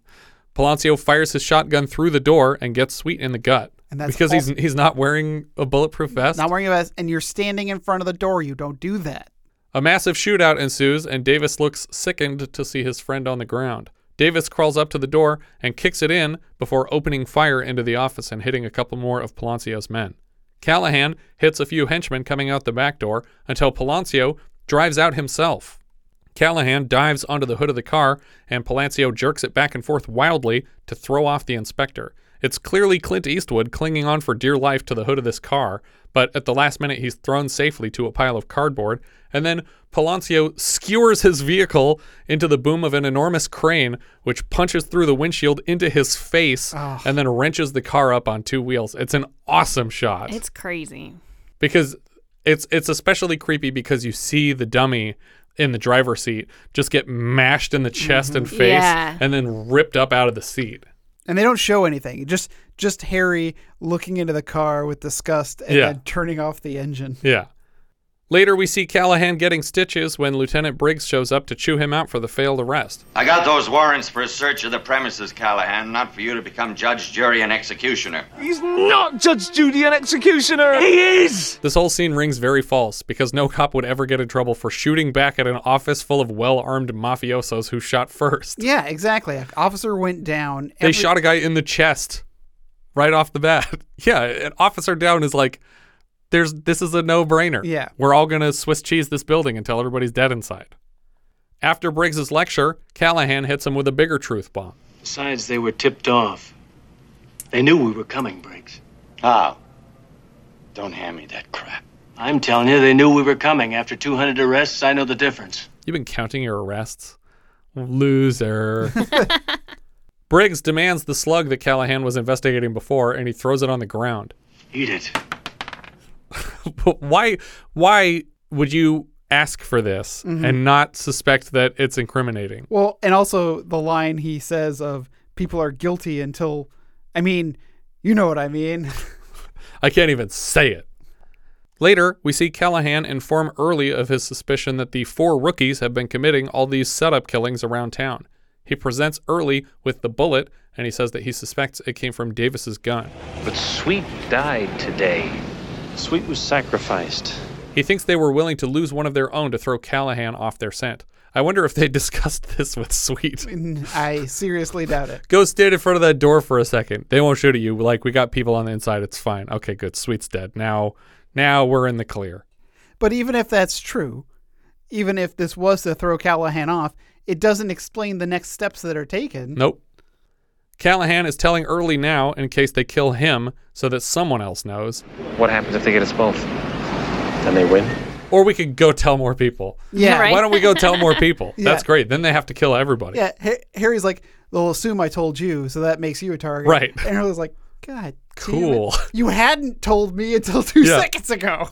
Palancio fires his shotgun through the door and gets Sweet in the gut. And that's because all- he's he's not wearing a bulletproof vest. Not wearing a vest, and you're standing in front of the door. You don't do that. A massive shootout ensues, and Davis looks sickened to see his friend on the ground. Davis crawls up to the door and kicks it in before opening fire into the office and hitting a couple more of Palancio's men. Callahan hits a few henchmen coming out the back door until Palancio drives out himself. Callahan dives onto the hood of the car, and Palancio jerks it back and forth wildly to throw off the inspector. It's clearly Clint Eastwood clinging on for dear life to the hood of this car, but at the last minute he's thrown safely to a pile of cardboard, and then Palancio skewers his vehicle into the boom of an enormous crane, which punches through the windshield into his face Oh. and then wrenches the car up on two wheels. It's an awesome shot It's crazy. because it's it's especially creepy because you see the dummy in the driver's seat just get mashed in the chest and mm-hmm. face Yeah. and then ripped up out of the seat. And they don't show anything. Just just Harry looking into the car with disgust and Yeah. then turning off the engine. Yeah. Later, we see Callahan getting stitches when Lieutenant Briggs shows up to chew him out for the failed arrest. I got those warrants for a search of the premises, Callahan, not for you to become judge, jury, and executioner. He's not Judge jury, and executioner. He is. This whole scene rings very false because no cop would ever get in trouble for shooting back at an office full of well armed mafiosos who shot first. Yeah, exactly. An officer went down. They shot a guy in the chest right off the bat. yeah, an officer down is like, there's this is a no brainer. Yeah. We're all gonna Swiss cheese this building until everybody's dead inside. After Briggs's lecture, Callahan hits him with a bigger truth bomb. Besides, they were tipped off. They knew we were coming, Briggs. How? Don't hand me that crap. I'm telling you, they knew we were coming. After 200 arrests, I know the difference. You've been counting your arrests. Loser. Briggs demands the slug that Callahan was investigating before, and he throws it on the ground. Eat it. why? Why would you ask for this Mhm. and not suspect that it's incriminating? Well, and also the line he says of people are guilty until, I mean, you know what I mean. I can't even say it. Later, we see Callahan inform Early of his suspicion that the four rookies have been committing all these setup killings around town. He presents Early with the bullet, and he says that he suspects it came from Davis's gun. But Sweet died today. Sweet was sacrificed. He thinks they were willing to lose one of their own to throw Callahan off their scent. I wonder if they discussed this with Sweet. I seriously doubt it. Go stand in front of that door for a second. They won't shoot at you. Like we got people on the inside. It's fine. Okay, good. Sweet's dead. Now, now we're in the clear. But even if that's true, even if this was to throw Callahan off, it doesn't explain the next steps that are taken. Nope. Callahan is telling Early now in case they kill him so that someone else knows. What happens if they get us both? Then they win? Or we could go tell more people. Yeah. Right. Why don't we go tell more people? Yeah. That's great. Then they have to kill everybody. Yeah, Ha- Harry's like, they'll assume I told you, so that makes you a target. Right. And Harry's like, God, damn it. Cool. You hadn't told me until two Yeah. seconds ago.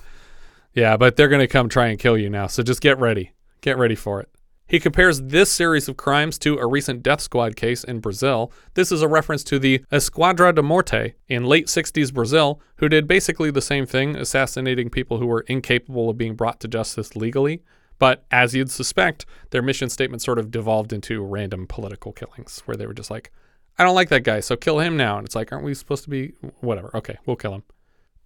Yeah, but they're going to come try and kill you now. So just get ready. Get ready for it. He compares this series of crimes to a recent death squad case in Brazil. This is a reference to the Esquadra de Morte in late 60s Brazil, who did basically the same thing, assassinating people who were incapable of being brought to justice legally. But as you'd suspect, their mission statement sort of devolved into random political killings, where they were just like, I don't like that guy, so kill him now. And it's like, aren't we supposed to be whatever? Okay, we'll kill him.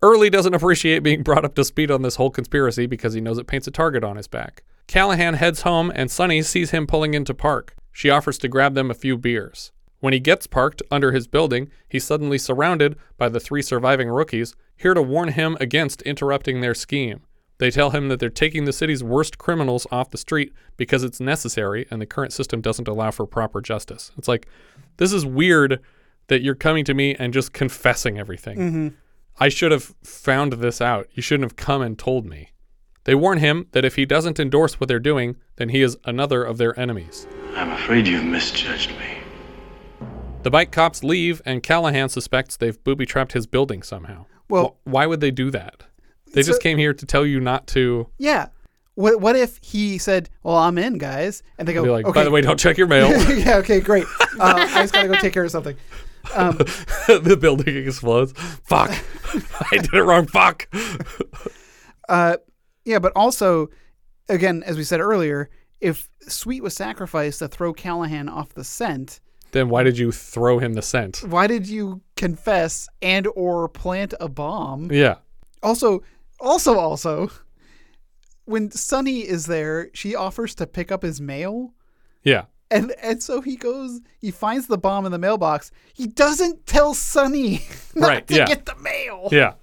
Early doesn't appreciate being brought up to speed on this whole conspiracy because he knows it paints a target on his back. Callahan heads home and Sunny sees him pulling into park. She offers to grab them a few beers. When he gets parked under his building, he's suddenly surrounded by the three surviving rookies, here to warn him against interrupting their scheme. They tell him that they're taking the city's worst criminals off the street because it's necessary and the current system doesn't allow for proper justice. It's like, this is weird that you're coming to me and just confessing everything. Mhm. I should have found this out. You shouldn't have come and told me. They warn him that if he doesn't endorse what they're doing, then he is another of their enemies. I'm afraid you've misjudged me. The bike cops leave, and Callahan suspects they've booby trapped his building somehow. Well- Wh- why would they do that? They So- just came here to tell you not to. Yeah. What what if he said, "Well, I'm in, guys," and they go, like, "Okay." by the way, don't check your mail. yeah. Okay. Great. Uh, I just gotta go take care of something. Um, the building explodes. Fuck. I did it wrong. Fuck. uh, yeah, but also, again, as we said earlier, if Sweet was sacrificed to throw Callahan off the scent, Then why did you throw him the scent? why did you confess and or plant a bomb? Yeah. Also, also, also, when Sunny is there, she offers to pick up his mail. Yeah. And and so he goes, he finds the bomb in the mailbox. He doesn't tell Sunny not Right, to yeah. get the mail. Yeah.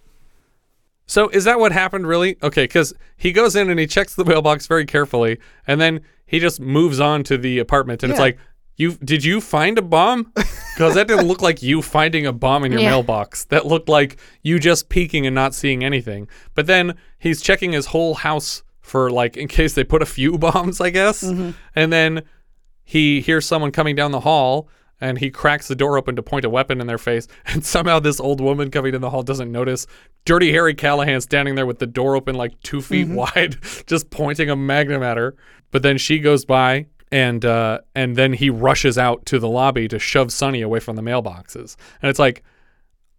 So is that what happened really? Okay, because he goes in and he checks the mailbox very carefully, and then he just moves on to the apartment, and it's like, you did you find a bomb? Because that didn't look like you finding a bomb in your Yeah. mailbox. That looked like you just peeking and not seeing anything. But then he's checking his whole house for like in case they put a few bombs, I guess. Mm-hmm. And then he hears someone coming down the hall and he cracks the door open to point a weapon in their face and somehow this old woman coming in the hall doesn't notice. Dirty harry callahan standing there with the door open like two feet Mhm. wide just pointing a magnum at her. But then she goes by and uh, and then he rushes out to the lobby to shove Sunny away from the mailboxes. And it's like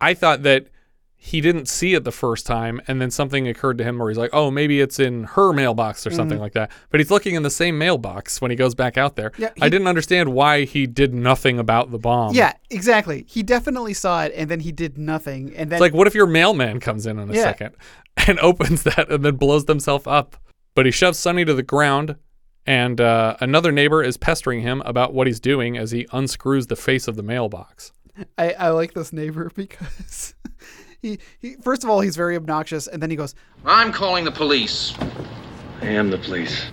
i thought that he didn't see it the first time and then something occurred to him where he's like oh maybe it's in her mailbox or something Mhm. like that but he's looking in the same mailbox when he goes back out there Yeah, i didn't understand why he did nothing about the bomb Yeah, exactly. He definitely saw it, and then he did nothing. And then it's like what if your mailman comes in in a Yeah. second and opens that and then blows themselves up but he shoves Sunny to the ground and uh, another neighbor is pestering him about what he's doing as he unscrews the face of the mailbox I, I like this neighbor because he, he first of all he's very obnoxious, and then he goes, I'm calling the police. I am the police.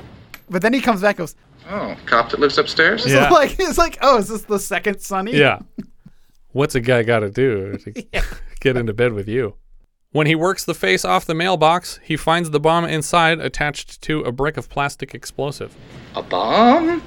but then he comes back, and goes, Oh, cop that lives upstairs? so like it's like, oh, is this the second Sonny? yeah What's a guy got to do to get into bed with you? When he works the face off the mailbox, he finds the bomb inside attached to a brick of plastic explosive. A bomb?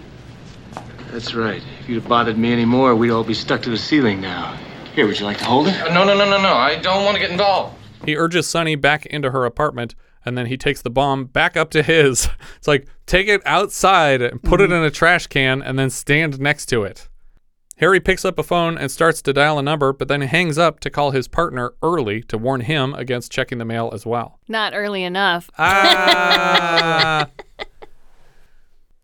That's right. If you'd have bothered me anymore, we'd all be stuck to the ceiling now. Here, would you like to hold it? No, no, no, no, no. I don't want to get involved. He urges Sunny back into her apartment, and then he takes the bomb back up to his. It's like, take it outside and put it in a trash can and then stand next to it. Harry picks up a phone and starts to dial a number, but then hangs up to call his partner early to warn him against checking the mail as well. Not early enough. Ah.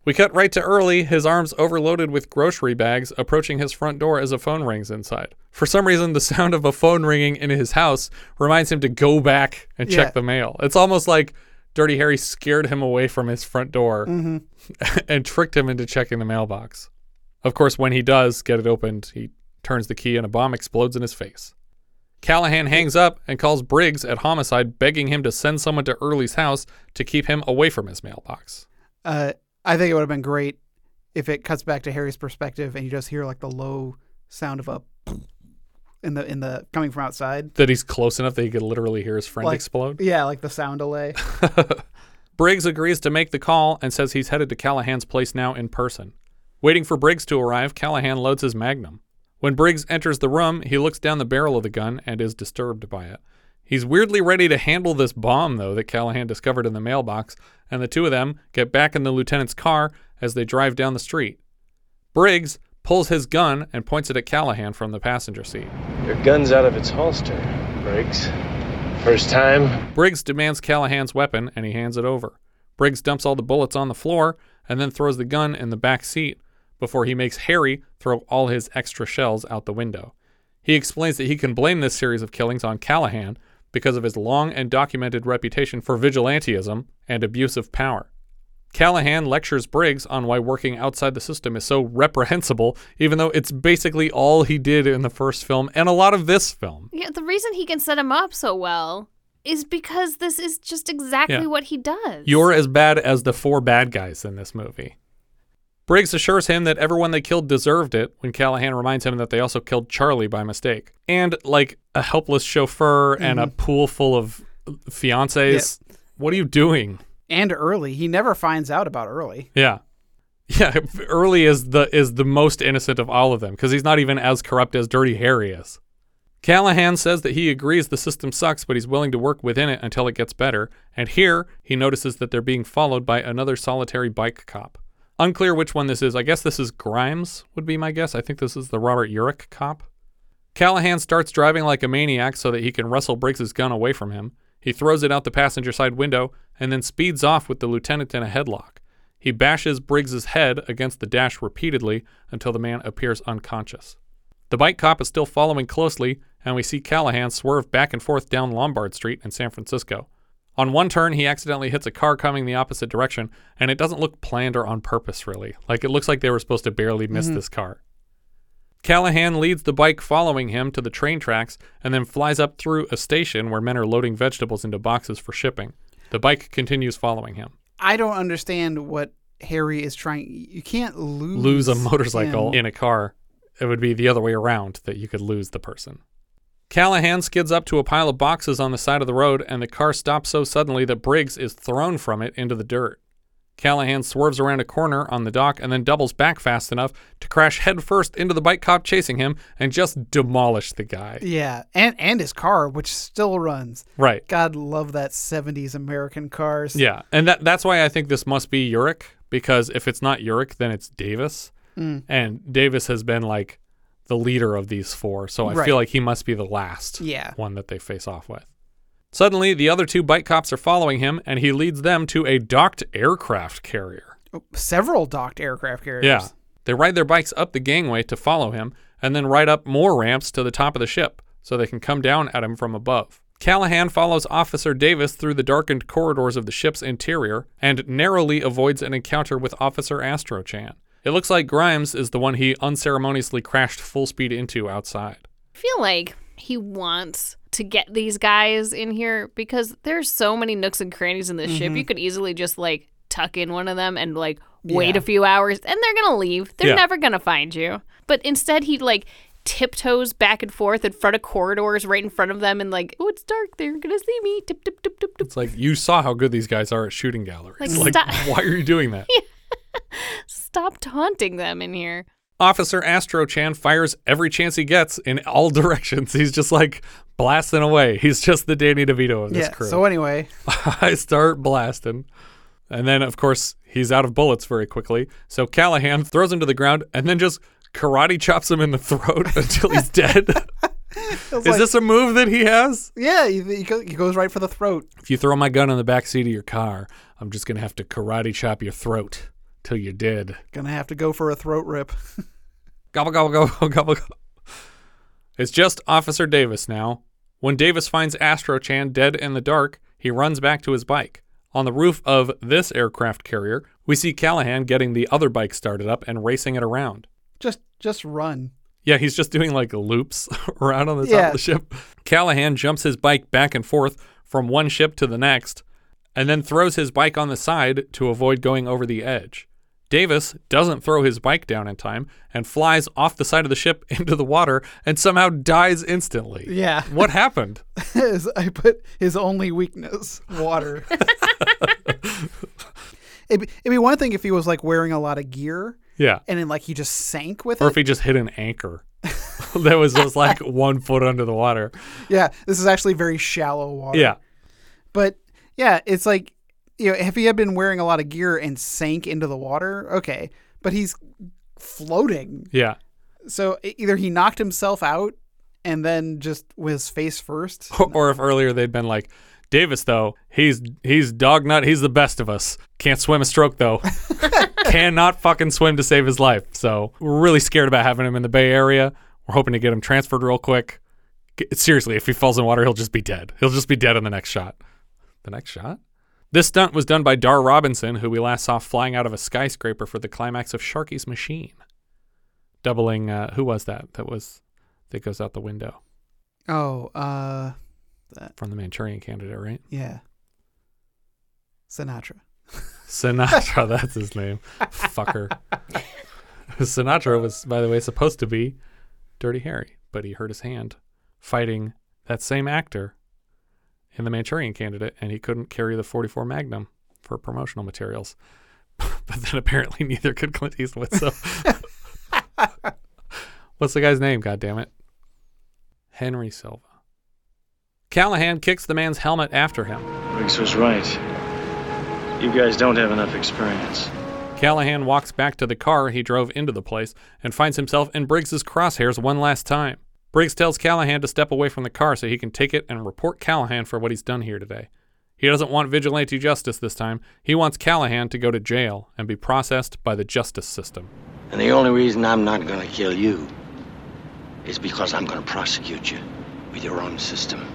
We cut right to Early, his arms overloaded with grocery bags, approaching his front door as a phone rings inside. For some reason, the sound of a phone ringing in his house reminds him to go back and check Yeah. the mail. It's almost like Dirty Harry scared him away from his front door Mhm. and tricked him into checking the mailbox. Of course, when he does get it opened, he turns the key and a bomb explodes in his face. Callahan hangs up and calls Briggs at Homicide, begging him to send someone to Early's house to keep him away from his mailbox. Uh, I think it would have been great if it cuts back to Harry's perspective and you just hear like the low sound of a in the in the coming from outside. That he's close enough that he could literally hear his friend Like- explode. Yeah, like the sound delay. Briggs agrees to make the call and says he's headed to Callahan's place now in person. Waiting for Briggs to arrive, Callahan loads his magnum. When Briggs enters the room, he looks down the barrel of the gun and is disturbed by it. He's weirdly ready to handle this bomb, though, that Callahan discovered in the mailbox, and the two of them get back in the lieutenant's car as they drive down the street. Briggs pulls his gun and points it at Callahan from the passenger seat. Your gun's out of its holster, Briggs. First time? Briggs demands Callahan's weapon and he hands it over. Briggs dumps all the bullets on the floor and then throws the gun in the back seat before he makes Harry throw all his extra shells out the window. He explains that he can blame this series of killings on Callahan because of his long and documented reputation for vigilantism and abuse of power. Callahan lectures Briggs on why working outside the system is so reprehensible, even though it's basically all he did in the first film and a lot of this film. Yeah, the reason he can set him up so well is because this is just exactly Yeah. what he does. You're as bad as the four bad guys in this movie. Briggs assures him that everyone they killed deserved it when Callahan reminds him that they also killed Charlie by mistake. And like a helpless chauffeur and a mm-hmm. pool full of fiancés. What are you doing? and early. He never finds out about early. Yeah. Yeah, Early is the is the most innocent of all of them because he's not even as corrupt as Dirty Harry is. Callahan says that he agrees the system sucks, but he's willing to work within it until it gets better. And here he notices that they're being followed by another solitary bike cop. Unclear which one this is. I guess this is Grimes, would be my guess. I think this is the Robert Urich cop. Callahan starts driving like a maniac so that he can wrestle Briggs's gun away from him. He throws it out the passenger side window and then speeds off with the lieutenant in a headlock. He bashes Briggs's head against the dash repeatedly until the man appears unconscious. The bike cop is still following closely, and we see Callahan swerve back and forth down Lombard Street in San Francisco. On one turn, he accidentally hits a car coming the opposite direction, and it doesn't look planned or on purpose, really. Like it looks like they were supposed to barely miss Mhm. this car. Callahan leads the bike following him to the train tracks and then flies up through a station where men are loading vegetables into boxes for shipping. The bike continues following him. I don't understand what Harry is trying. You can't lose Lose a motorcycle him. in a car. It would be the other way around that you could lose the person. Callahan skids up to a pile of boxes on the side of the road, and the car stops so suddenly that Briggs is thrown from it into the dirt. Callahan swerves around a corner on the dock and then doubles back fast enough to crash headfirst into the bike cop chasing him and just demolish the guy. Yeah, and and his car, which still runs. Right. God love that '70s American cars. Yeah, and that that's why I think this must be Urich because if it's not Urich, then it's Davis, Mm. and Davis has been like the leader of these four, so I Right. feel like he must be the last Yeah. one that they face off with. Suddenly, the other two bike cops are following him, and he leads them to a docked aircraft carrier. Oh, several docked aircraft carriers. Yeah. They ride their bikes up the gangway to follow him and then ride up more ramps to the top of the ship so they can come down at him from above. Callahan follows Officer Davis through the darkened corridors of the ship's interior and narrowly avoids an encounter with Officer Astrachan. It looks like Grimes is the one he unceremoniously crashed full speed into outside. I feel like he wants to get these guys in here because there's so many nooks and crannies in this ship. Mhm. You could easily just like tuck in one of them and like wait Yeah. a few hours and they're gonna leave. They're Yeah. never gonna find you. But instead he like tiptoes back and forth in front of corridors right in front of them and like, oh, it's dark. They're going to see me. Tip, tip, tip, tip, tip. It's like you saw how good these guys are at shooting galleries. Like, Like, stop- why are you doing that? Stop taunting them in here. Officer Astrachan fires every chance he gets in all directions. He's just like blasting away. He's just the Danny DeVito of this yeah. crew. So anyway, I start blasting. And then, of course, he's out of bullets very quickly. So Callahan throws him to the ground and then just karate chops him in the throat until he's dead. Is like- this a move that he has? yeah, he, he go- he goes right for the throat. If you throw my gun in the back seat of your car, I'm just going to have to karate chop your throat till you're dead. Gonna have to go for a throat rip. Gobble, gobble, gobble, gobble, gobble. It's just Officer Davis now. When Davis finds Astrachan dead in the dark, he runs back to his bike. On the roof of this aircraft carrier, we see Callahan getting the other bike started up and racing it around. just just run. Yeah, he's just doing like loops around on the top Yeah. of the ship. Callahan jumps his bike back and forth from one ship to the next, and then throws his bike on the side to avoid going over the edge. Davis doesn't throw his bike down in time and flies off the side of the ship into the water and somehow dies instantly. Yeah. What happened? I put his only weakness, water. it'd, be, it'd be one thing if he was like wearing a lot of gear Yeah. and then like he just sank with Or it. Or if he just hit an anchor that was just like one foot under the water. yeah, this is actually very shallow water. Yeah. But yeah, it's like you know, if he had been wearing a lot of gear and sank into the water, okay. But he's floating. Yeah. So either he knocked himself out and then just was face first. or if earlier they'd been like, Davis though, he's he's dog nut, he's the best of us. Can't swim a stroke though. Cannot fucking swim to save his life. So we're really scared about having him in the Bay Area. We're hoping to get him transferred real quick. Seriously, if he falls in water, he'll just be dead. He'll just be dead in the next shot. The next shot? This stunt was done by Dar Robinson, who we last saw flying out of a skyscraper for the climax of Sharky's Machine. Doubling, uh, who was that? That was, that goes out the window Oh, uh from the Manchurian candidate, right? yeah. Sinatra. Sinatra, that's his name. Fucker. Sinatra was, by the way, supposed to be Dirty Harry, but he hurt his hand fighting that same actor in The Manchurian Candidate, and he couldn't carry the 44 Magnum for promotional materials. but then apparently neither could Clint Eastwood. So, what's the guy's name? God damn it, Henry Silva. Callahan kicks the man's helmet after him. Briggs was right. You guys don't have enough experience. Callahan walks back to the car he drove into the place and finds himself in Briggs's crosshairs one last time. Briggs tells Callahan to step away from the car so he can take it and report Callahan for what he's done here today. He doesn't want vigilante justice this time. He wants Callahan to go to jail and be processed by the justice system. And the only reason I'm not gonna kill you is because I'm gonna prosecute you with your own system.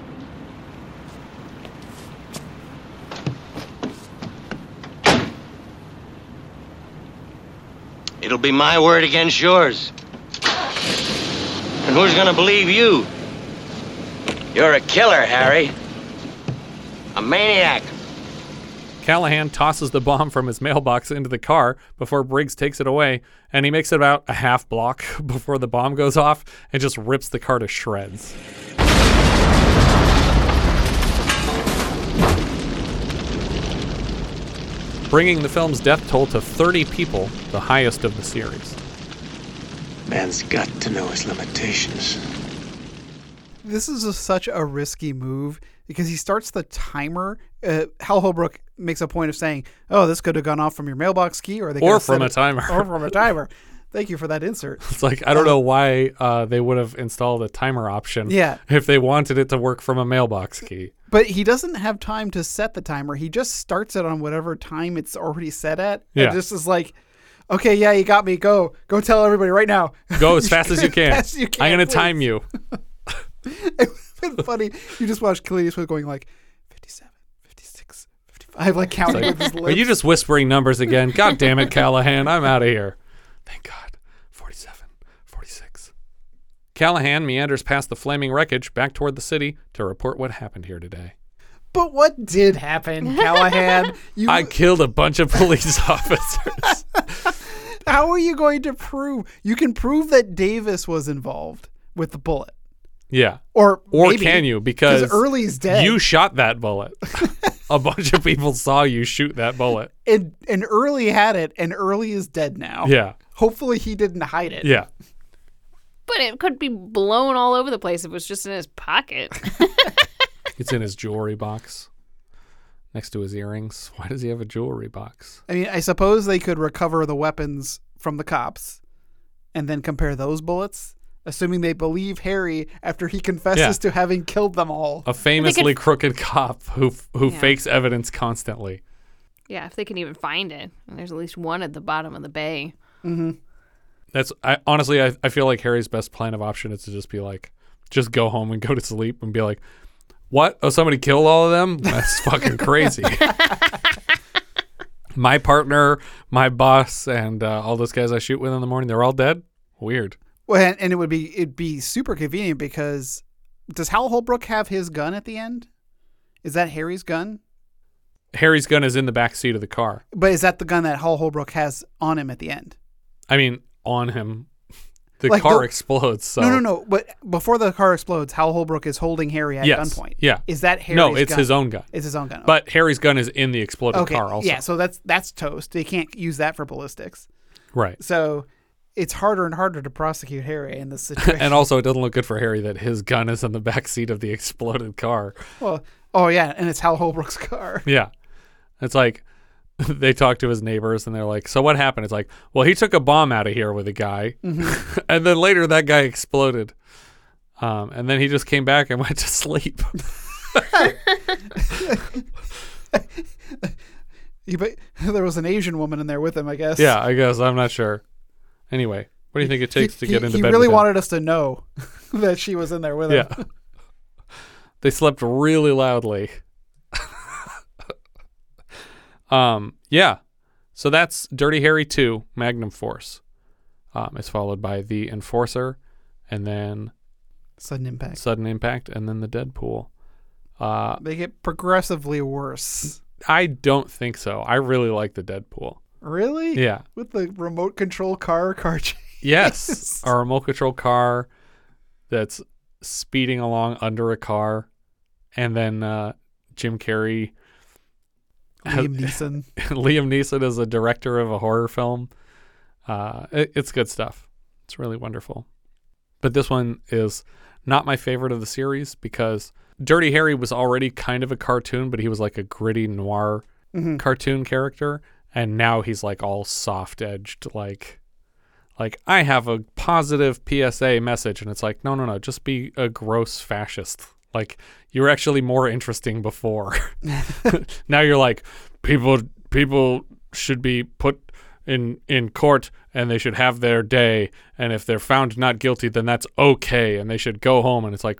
It'll be my word against yours. And who's gonna believe you? You're a killer, Harry. A maniac. Callahan tosses the bomb from his mailbox into the car before Briggs takes it away, and he makes it about a half block before the bomb goes off and just rips the car to shreds. Bringing the film's death toll to 30 people, the highest of the series. Man's got to know his limitations. This is a, such a risky move because he starts the timer. Uh, Hal Holbrook makes a point of saying, "Oh, this could have gone off from your mailbox key, or they Or from a it- timer." or from a timer." Thank you for that insert. It's like, I don't know why uh, they would have installed a timer option Yeah. if they wanted it to work from a mailbox key. But he doesn't have time to set the timer. He just starts it on whatever time it's already set at. Yeah. And just is like, okay, yeah, you got me. Go, go tell everybody right now. Go as fast as you can. As you I'm going to please. time you. it's funny. You just watch Clint Eastwood going like 57, 56, 55, like It's counting like, with his Are you just whispering numbers again? God damn it, Callahan. I'm out of here. Thank God. 47, 46. Callahan meanders past the flaming wreckage back toward the city to report what happened here today. But what did happen, Callahan? You, I killed a bunch of police officers. how are you going to prove? You can prove that Davis was involved. with the bullet. Yeah. Or or maybe, can you? Because Early's dead. You shot that bullet. a bunch of people saw you shoot that bullet. And and Early had it, and Early is dead now. Yeah. Hopefully he didn't hide it. Yeah. But it could be blown all over the place if it was just in his pocket. It's in his jewelry box next to his earrings. Why does he have a jewelry box? I mean, I suppose they could recover the weapons from the cops and then compare those bullets, assuming they believe Harry after he confesses Yeah. to having killed them all. A famously could- crooked cop who who Yeah. fakes evidence constantly. yeah, if they can even find it. And there's at least one at the bottom of the bay. Mm-hmm. That's I honestly I, I feel like Harry's best plan of option is to just be like just go home and go to sleep and be like, What? Oh somebody killed all of them? That's fucking crazy. my partner, my boss, and uh, all those guys I shoot with in the morning, they're all dead? Weird. Well, and, and it would be it'd be super convenient because does Hal Holbrook have his gun at the end? Is that Harry's gun? Harry's gun is in the back seat of the car. But is that the gun that Hal Holbrook has on him at the end? I mean, on him. The Like car the- explodes. So No, no, no. But before the car explodes, Hal Holbrook is holding Harry at Yes. gunpoint. Yeah. Is that Harry's No, it's gun? his own gun. It's his own gun. But Harry's gun is in the exploded okay. car also. Yeah, so that's that's toast. They can't use that for ballistics. Right. So it's harder and harder to prosecute Harry in this situation. and also, it doesn't look good for Harry that his gun is in the back seat of the exploded car. well, oh yeah, and it's Hal Holbrook's car. Yeah. It's like they talk to his neighbors and they're like, So what happened? It's like, Well, he took a bomb out of here with a guy. Mhm. and then later that guy exploded. Um, and then he just came back and went to sleep. But there was an Asian woman in there with him, I guess. yeah, I guess. I'm not sure. Anyway, what do you think it takes to he, get into he bed? really with him? wanted us to know that she was in there with him. Yeah. they slept really loudly. Um, yeah. So that's Dirty Harry 2, Magnum Force. Um, it's followed by The Enforcer, and then Sudden impact. Sudden Impact, and then the Dead Pool. Uh, They get progressively worse. I don't think so. I really like the Dead Pool. Really? Yeah. With the remote control car car chase. Yes, a remote control car that's speeding along under a car, and then uh, Jim Carrey, Liam Neeson. Liam Neeson is a director of a horror film. Uh, it- it's good stuff. It's really wonderful. But this one is not my favorite of the series because Dirty Harry was already kind of a cartoon, but he was like a gritty noir Mhm. cartoon character, and now he's like all soft edged, like like I have a positive PSA message, and it's like no, no, no, just be a gross fascist. Like you were actually more interesting before. now you're like people people should be put in in court and they should have their day and if they're found not guilty then that's okay and they should go home and it's like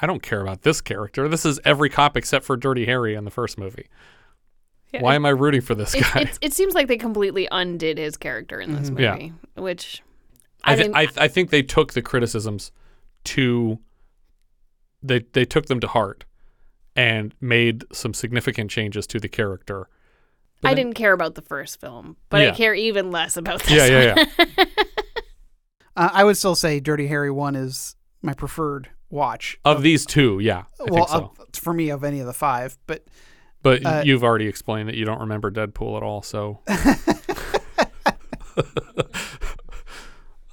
I don't care about this character. This is every cop except for Dirty Harry in the first movie. Yeah, Why it- am I rooting for this It, guy? it, it seems like they completely undid his character in this Mhm. Yeah. movie, which I, I, thi- mean, I I think they took the criticisms to they they took them to heart and made some significant changes to the character. I didn't care about the first film, but Yeah. I care even less about this. Yeah, yeah, yeah. Uh, I would still say Dirty Harry 1 is my preferred watch. Of these two, yeah, I well, think so. of- for me, of any of the five. But But uh, you've already explained that you don't remember Dead Pool at all, so.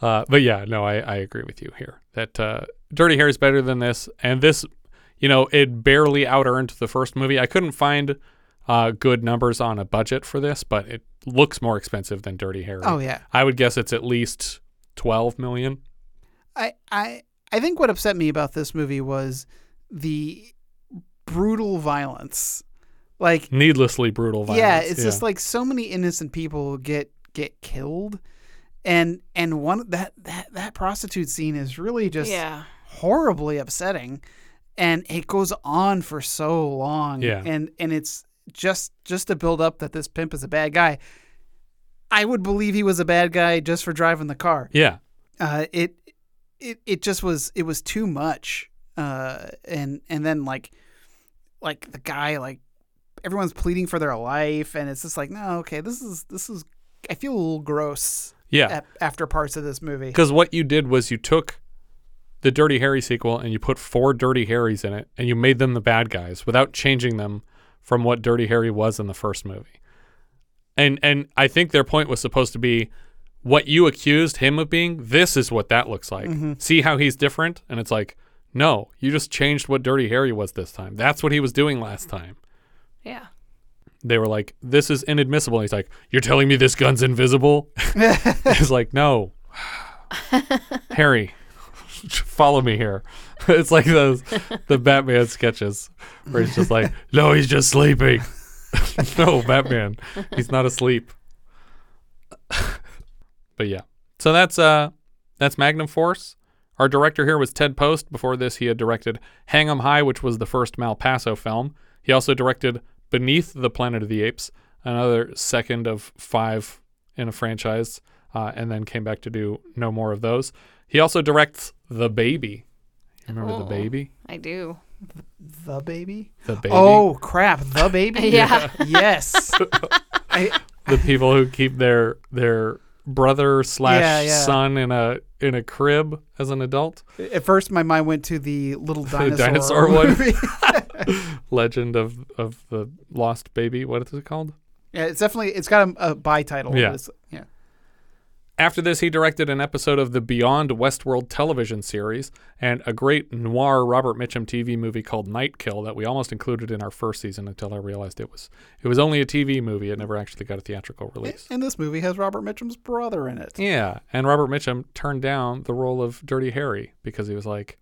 uh, but yeah, no, I, I agree with you here that uh, Dirty Harry's better than this, and this, you know, it barely out earned the first movie. I couldn't find uh, good numbers on a budget for this, but it looks more expensive than Dirty Harry. Oh, yeah. I would guess it's at least twelve million. I, I, I think what upset me about this movie was the brutal violence. Like, Needlessly brutal violence. yeah, it's just like so many innocent people get get killed, and and one that that that prostitute scene is really just Yeah. horribly upsetting, and it goes on for so long. Yeah. and and it's just just to build up that this pimp is a bad guy. I would believe he was a bad guy just for driving the car. Yeah. Uh, it it it just was it was too much. Uh, and and then like like the guy like everyone's pleading for their life, and it's just like no, okay, this is this is I feel a little gross. Yeah. a- after parts of this movie. Because what you did was you took the Dirty Harry sequel and you put four Dirty Harrys in it and you made them the bad guys without changing them from what Dirty Harry was in the first movie. And and I think their point was supposed to be what you accused him of being, this is what that looks like. Mhm. See how he's different? And it's like, no, you just changed what Dirty Harry was this time. That's what he was doing last time. Yeah. They were like, this is inadmissible. And he's like, you're telling me this gun's invisible? He's like, no. Harry, follow me here. it's like those the Batman sketches where he's just like, no, he's just sleeping. no, Batman, he's not asleep. but yeah, so that's uh that's Magnum Force. Our director here was Ted Post. Before this, he had directed Hang 'em High, which was the first Malpaso film. He also directed Beneath the Planet of the Apes, another second of five in a franchise, uh, and then came back to do no more of those. He also directs The Baby. You remember Oh, The Baby? I do. The baby. The Baby. Oh crap! The baby. Yeah. yes. I, the people who keep their their brother slash Yeah, yeah. son in a in a crib as an adult. at first, my mind went to the little dinosaur, the dinosaur one. Legend of of the lost baby. What is it called? yeah, it's definitely it's got a, a by title. Yeah. yeah. After this, he directed an episode of the Beyond Westworld television series and a great noir Robert Mitchum TV movie called Night Kill that we almost included in our first season until I realized it was it was only a TV movie. It never actually got a theatrical release. And this movie has Robert Mitchum's brother in it. Yeah, and Robert Mitchum turned down the role of Dirty Harry because he was like,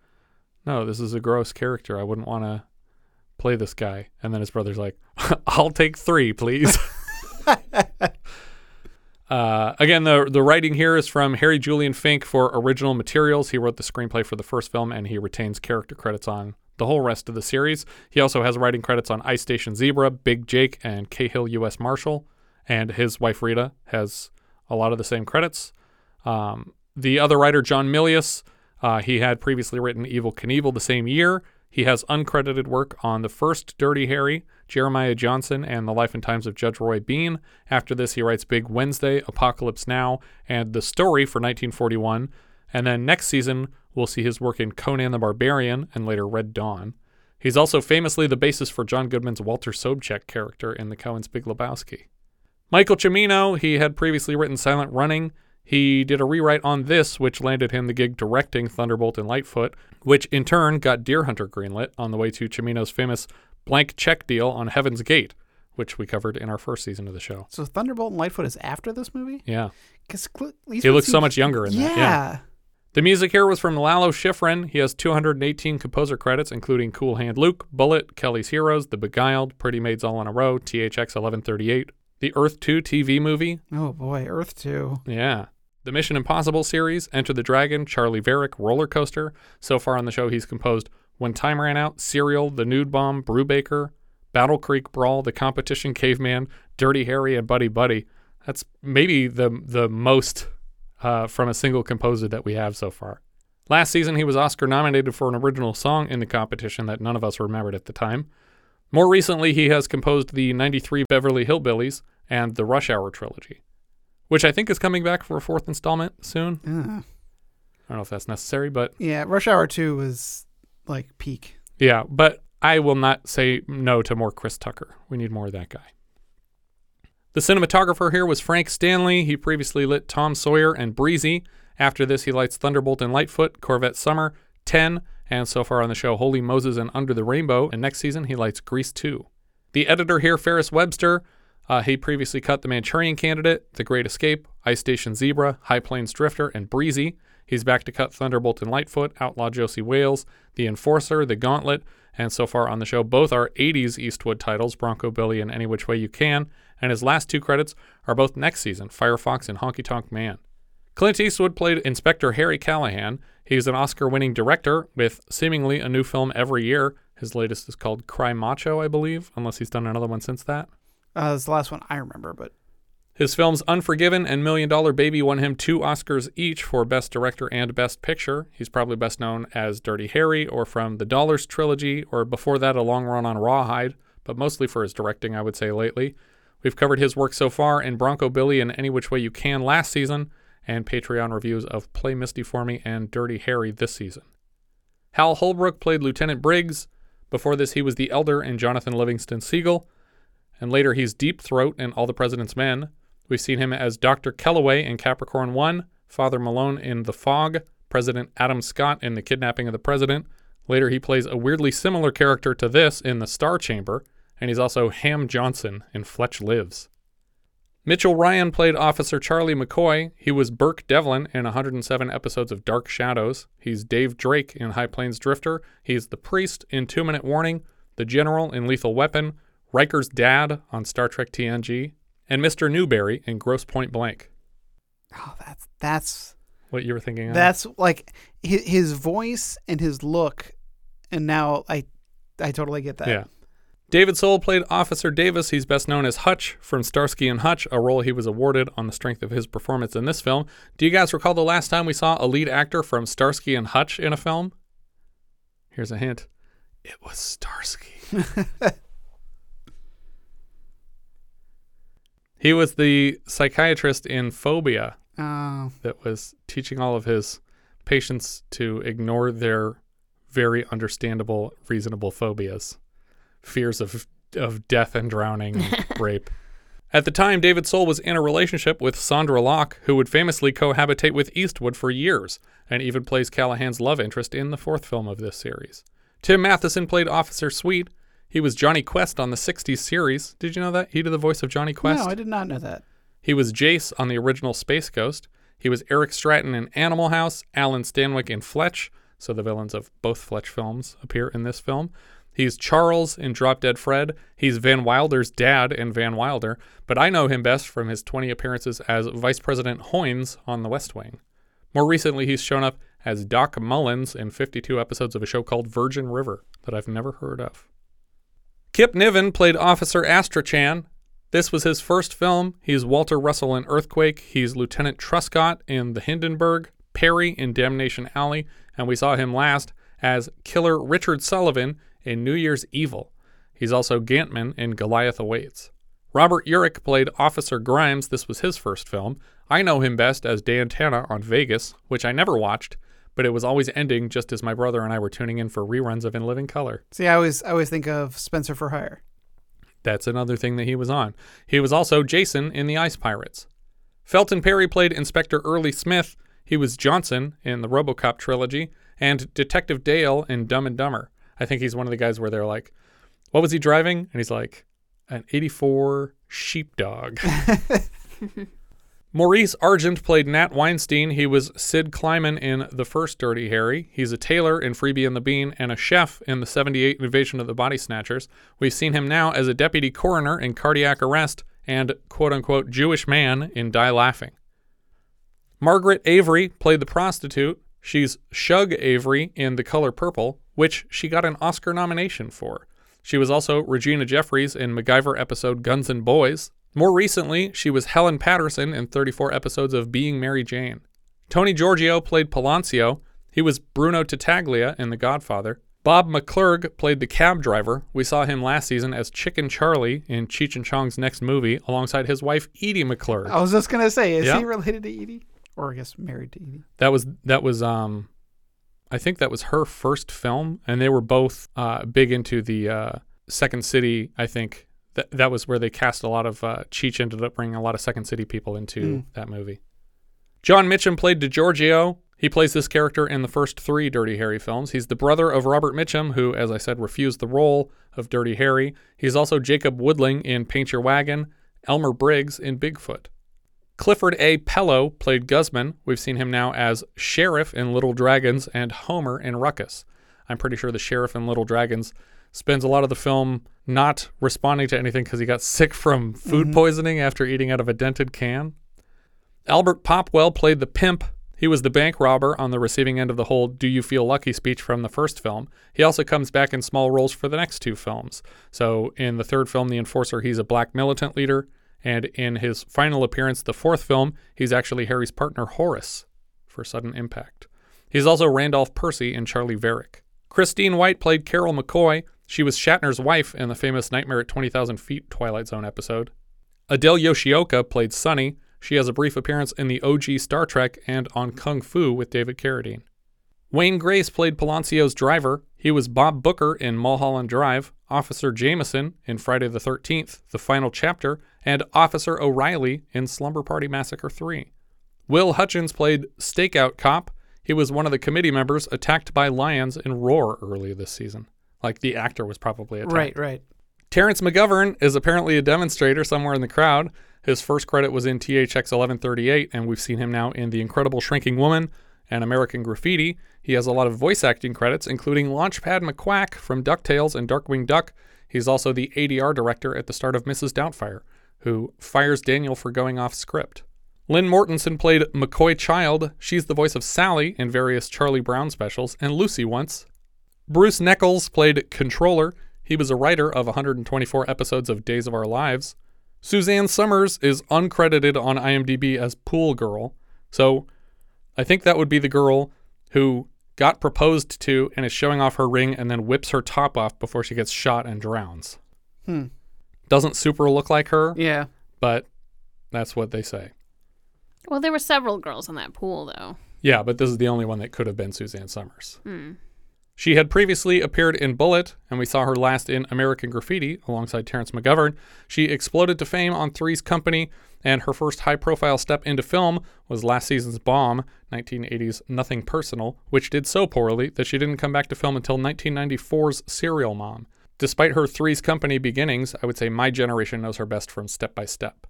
"No, this is a gross character. I wouldn't want to play this guy." And then his brother's like, "I'll take three, please." Uh, again, the the writing here is from Harry Julian Fink for original materials. He wrote the screenplay for the first film, and he retains character credits on the whole rest of the series. He also has writing credits on Ice Station Zebra, Big Jake, and Cahill U.S. Marshal. And his wife Rita has a lot of the same credits. Um, the other writer, John Milius, uh, he had previously written Evel Knievel the same year. He has uncredited work on the first Dirty Harry, Jeremiah Johnson, and The Life and Times of Judge Roy Bean. After this, he writes Big Wednesday, Apocalypse Now, and The Story for 1941. And then next season, we'll see his work in Conan the Barbarian and later Red Dawn. He's also famously the basis for John Goodman's Walter Sobchak character in the Coen's Big Lebowski. Michael Cimino, he had previously written Silent Running. He did a rewrite on this, which landed him the gig directing Thunderbolt and Lightfoot, which in turn got Deer Hunter greenlit on the way to Cimino's famous blank check deal on Heaven's Gate, which we covered in our first season of the show. So Thunderbolt and Lightfoot is after this movie. Yeah. Because He looks so much younger in that. Yeah. The music here was from Lalo Schifrin. He has 218 composer credits, including Cool Hand Luke, Bullitt, Kelly's Heroes, The Beguiled, Pretty Maids All in a Row, THX 1138, the Earth 2 TV movie. Oh boy, Earth Two. Yeah. The Mission Impossible series, Enter the Dragon, Charley Varrick, Roller Coaster. So far on the show, he's composed When Time Ran Out, Serial, The Nude Bomb, Brubaker, Battle Creek Brawl, The Competition Caveman, Dirty Harry, and Buddy Buddy. That's maybe the the most uh, from a single composer that we have so far. Last season, he was Oscar nominated for an original song in the competition that none of us remembered at the time. More recently, he has composed the 93 Beverly Hillbillies and the Rush Hour trilogy, which I think is coming back for a fourth installment soon. Uh, I don't know if that's necessary, but yeah, Rush Hour Two was like peak. yeah, but I will not say no to more Chris Tucker. We need more of that guy. The cinematographer here was Frank Stanley. He previously lit Tom Sawyer and Breezy. After this, he lights Thunderbolt and Lightfoot, Corvette Summer, 10, and so far on the show, Holy Moses and Under the Rainbow. And next season, he lights Grease 2. The editor here, Ferris Webster, uh, he previously cut The Manchurian Candidate, The Great Escape, Ice Station Zebra, High Plains Drifter, and Breezy. He's back to cut Thunderbolt and Lightfoot, Outlaw Josey Wales, The Enforcer, The Gauntlet, and so far on the show, both are 80s Eastwood titles, Bronco Billy and Any Which Way You Can, and his last two credits are both next season, Firefox and Honky Tonk Man. Clint Eastwood played Inspector Harry Callahan. He's an Oscar winning director with seemingly a new film every year. His latest is called Cry Macho, I believe, unless he's done another one since that. Uh, that's the last one I remember, but His films Unforgiven and Million Dollar Baby won him two Oscars each for Best Director and Best Picture. He's probably best known as Dirty Harry or from the Dollars trilogy, or before that, A Long Run on Rawhide, but mostly for his directing, I would say, lately. We've covered his work so far in Bronco Billy and Any Which Way You Can last season, and Patreon reviews of Play Misty for Me and Dirty Harry this season. Hal Holbrook played Lieutenant Briggs. Before this, he was the Elder in Jonathan Livingston Seagull. And later, he's Deep Throat in All the President's Men. We've seen him as Dr. Kellaway in Capricorn 1, Father Malone in The Fog, President Adam Scott in The Kidnapping of the President. Later, he plays a weirdly similar character to this in The Star Chamber, and he's also Ham Johnson in Fletch Lives. Mitchell Ryan played Officer Charlie McCoy. He was Burke Devlin in 107 episodes of Dark Shadows. He's Dave Drake in High Plains Drifter. He's the priest in Two Minute Warning, the general in Lethal Weapon, Riker's dad on Star Trek TNG, and Mr. Newberry in Grosse Pointe Blank. Oh, that's that's What you were thinking of? that's like his, his voice and his look, and now I I totally get that. Yeah. David Soul played Officer Davis. He's best known as Hutch from Starsky and Hutch, a role he was awarded on the strength of his performance in this film. Do you guys recall the last time we saw a lead actor from Starsky and Hutch in a film? Here's a hint. It was Starsky. he was the psychiatrist in Phobia Oh. that was teaching all of his patients to ignore their very understandable, reasonable phobias, fears of of death and drowning, and rape. At the time, David Soul was in a relationship with Sondra Locke, who would famously cohabitate with Eastwood for years, and even plays Callahan's love interest in the fourth film of this series. Tim Matheson played Officer Sweet. He was Jonny Quest on the 60s series. Did you know that? He did the voice of Jonny Quest. No, I did not know that. He was Jace on the original Space Ghost. He was Eric Stratton in Animal House, Alan Stanwyck in Fletch, so the villains of both Fletch films appear in this film. He's Charles in Drop Dead Fred. He's Van Wilder's dad in Van Wilder, but I know him best from his 20 appearances as Vice President Hoynes on The West Wing. More recently, he's shown up as Doc Mullins in 52 episodes of a show called Virgin River that I've never heard of. Kip Niven played Officer Astrachan. This was his first film. He's Walter Russell in Earthquake. He's Lieutenant Truscott in The Hindenburg, Perry in Damnation Alley, and we saw him last as Killer Richard Sullivan in New Year's Evil. He's also Gantman in Goliath Awaits. Robert Urich played Officer Grimes. This was his first film. I know him best as Dan Tana on Vegas, which I never watched, but it was always ending just as my brother and I were tuning in for reruns of In Living Color. See, I always I always think of Spencer for Hire. That's another thing that he was on. He was also Jason in The Ice Pirates. Felton Perry played Inspector Early Smith. He was Johnson in the Robocop trilogy and Detective Dale in Dumb and Dumber. I think he's one of the guys where they're like, "What was he driving?" And he's like, "An '84 sheepdog." Maurice Argent played Nat Weinstein. He was Sid Kleiman in the first Dirty Harry. He's a tailor in Freebie and the Bean and a chef in the 78 Invasion of the Body Snatchers. We've seen him now as a deputy coroner in Cardiac Arrest and quote unquote Jewish man in Die Laughing. Margaret Avery played the prostitute. She's Shug Avery in The Color Purple, which she got an Oscar nomination for. She was also Regina Jeffries in MacGyver episode Guns and Boys. More recently, she was Helen Patterson in 34 episodes of Being Mary Jane. Tony Giorgio played Palancio. He was Bruno Tattaglia in The Godfather. Bob McClurg played the cab driver. We saw him last season as Chicken Charlie in Cheech and Chong's next movie alongside his wife Edie McClurg. I was just gonna say, is Yeah. he related to Edie, or I guess married to Edie? That was that was um I think that was her first film and they were both uh big into the uh Second City, I think. That that was where they cast a lot of uh Cheech ended up bringing a lot of Second City people into Mm. that movie. John Mitchum played DiGiorgio. He plays this character in the first three Dirty Harry films. He's the brother of Robert Mitchum, who, as I said, refused the role of Dirty Harry. He's also Jacob Woodling in Paint Your Wagon, Elmer Briggs in Bigfoot. Clifford A. Pello played Guzman. We've seen him now as Sheriff in Little Dragons and Homer in Ruckus. I'm pretty sure the Sheriff in Little Dragons spends a lot of the film not responding to anything because he got sick from food Mhm. poisoning after eating out of a dented can. Albert Popwell played the pimp. He was the bank robber on the receiving end of the whole Do You Feel Lucky speech from the first film. He also comes back in small roles for the next two films. So in the third film, The Enforcer, he's a black militant leader. And in his final appearance, the fourth film, he's actually Harry's partner Horace for Sudden Impact. He's also Randolph Percy in Charley Varrick. Christine White played Carol McCoy. She was Shatner's wife in the famous Nightmare at 20,000 Feet Twilight Zone episode. Adele Yoshioka played Sunny. She has a brief appearance in the OG Star Trek and on Kung Fu with David Carradine. Wayne Grace played Palancio's driver. He was Bob Booker in Mulholland Drive, Officer Jameson in Friday the 13th, the final chapter, and Officer O'Reilly in Slumber Party Massacre 3. Will Hutchins played Stakeout Cop. He was one of the committee members attacked by lions in Roar early this season. Like the actor was probably attacked. Right, right. Terrence McGovern is apparently a demonstrator somewhere in the crowd. His first credit was in THX 1138, and we've seen him now in The Incredible Shrinking Woman and American Graffiti. He has a lot of voice acting credits, including Launchpad McQuack from DuckTales and Darkwing Duck. He's also the ADR director at the start of Mrs. Doubtfire, who fires Daniel for going off script. Lynn Mortensen played McCoy Child. She's the voice of Sally in various Charlie Brown specials, and Lucy once. Bruce Neckles played Controller. He was a writer of 124 episodes of Days of Our Lives. Suzanne Somers is uncredited on IMDb as Pool Girl. So I think that would be the girl who got proposed to and is showing off her ring and then whips her top off before she gets shot and drowns. Hmm. Doesn't super look like her. Yeah. But that's what they say. Well, there were several girls in that pool, though. Yeah, but this is the only one that could have been Suzanne Somers. Hmm. She had previously appeared in Bullitt, and we saw her last in American Graffiti alongside Terrence McGovern. She exploded to fame on Three's Company, and her first high profile step into film was last season's Bomb, 1980's Nothing Personal, which did so poorly that she didn't come back to film until 1994's Serial Mom. Despite her Three's Company beginnings, I would say my generation knows her best from Step by Step.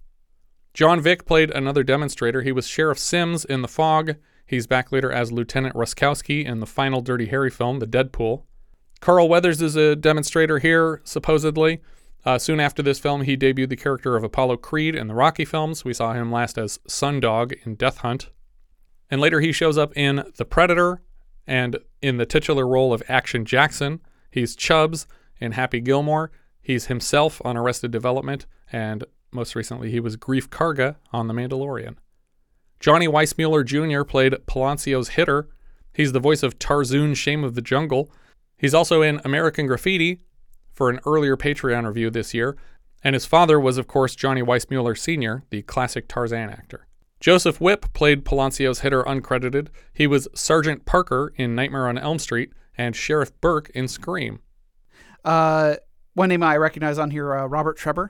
John Vick played another demonstrator. He was Sheriff Sims in The Fog. He's back later as Lieutenant Ruskowski in the final Dirty Harry film, The Dead Pool. Carl Weathers is a demonstrator here, supposedly. Uh, soon after this film, he debuted the character of Apollo Creed in the Rocky films. We saw him last as Sundog in Death Hunt. And later he shows up in The Predator and in the titular role of Action Jackson. He's Chubbs in Happy Gilmore. He's himself on Arrested Development. And most recently, he was Greef Karga on The Mandalorian. Johnny Weissmuller Jr. played Palancio's hitter. He's the voice of Tarzoon Shame of the Jungle. He's also in American Graffiti for an earlier Patreon review this year, and his father was, of course, Johnny Weissmuller Sr., the classic Tarzan actor. Joseph Whipp played Palancio's hitter uncredited. He was Sergeant Parker in Nightmare on Elm Street and Sheriff Burke in Scream. Uh, one name I recognize on here, uh, Robert Trebor,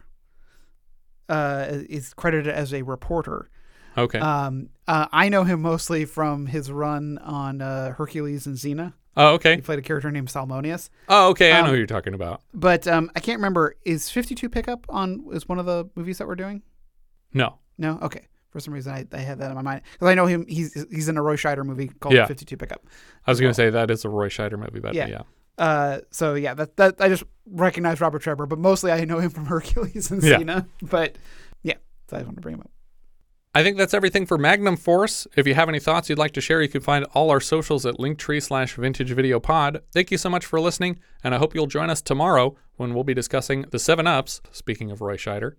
uh, is credited as a reporter. Okay. Um, uh, I know him mostly from his run on uh, Hercules and Xena. Oh, okay. He played a character named Salmoneus. Oh, okay. I know Um, who you're talking about. But um, I can't remember. Is 52 Pickup on is one of the movies that we're doing? No. No. Okay. For some reason, I, I had that in my mind because I know him. He's he's in a Roy Scheider movie called Yeah. 52 Pickup. I was going to say that is a Roy Scheider movie, but yeah. Yeah. Uh, so yeah, that that I just recognize Robert Trebor, but mostly I know him from Hercules and Yeah. Xena. But yeah, so I just want to bring him up. I think that's everything for Magnum Force. If you have any thoughts you'd like to share, you can find all our socials at linktree slash vintage video pod. Thank you so much for listening, and I hope you'll join us tomorrow when we'll be discussing the 7 Ups, speaking of Roy Scheider,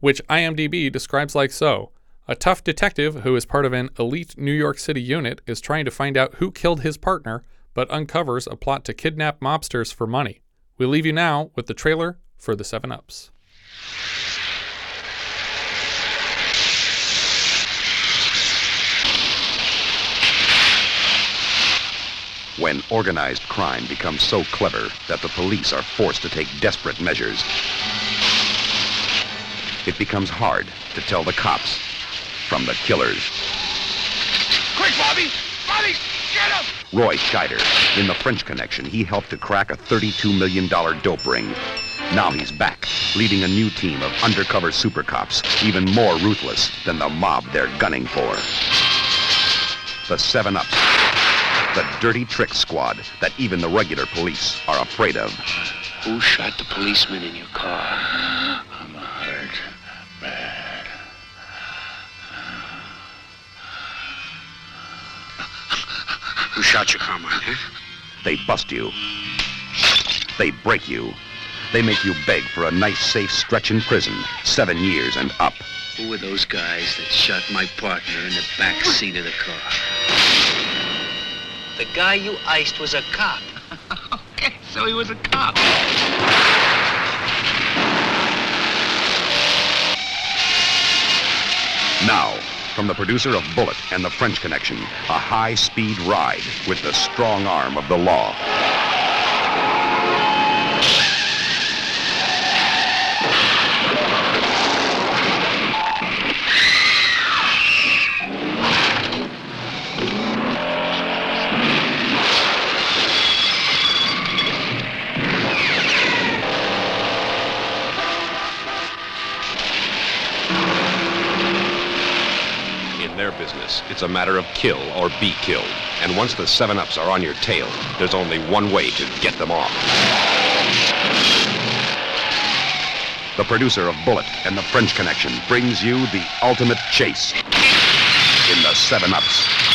which IMDb describes like so. A tough detective who is part of an elite New York City unit is trying to find out who killed his partner, but uncovers a plot to kidnap mobsters for money. We leave you now with the trailer for the 7 Ups. When organized crime becomes so clever that the police are forced to take desperate measures. It becomes hard to tell the cops from the killers. Quick, Bobby! Bobby, get him! Roy Scheider, in The French Connection, he helped to crack a $32 million dope ring. Now he's back, leading a new team of undercover super cops, even more ruthless than the mob they're gunning for. The Seven Ups, the dirty trick squad that even the regular police are afraid of. Who shot the policeman in your car? I'm hurt. Bad. Who shot your Carmine, huh? They bust you. They break you. They make you beg for a nice, safe stretch in prison, seven years and up. Who were those guys that shot my partner in the back seat of the car? The guy you iced was a cop. okay, so he was a cop. Now, From the producer of Bullitt and The French Connection, a high speed ride with the strong arm of the law. Business, it's a matter of kill or be killed. And once the seven ups are on your tail, there's only one way to get them off. The producer of Bullitt and The French Connection brings you the ultimate chase in the Seven Ups.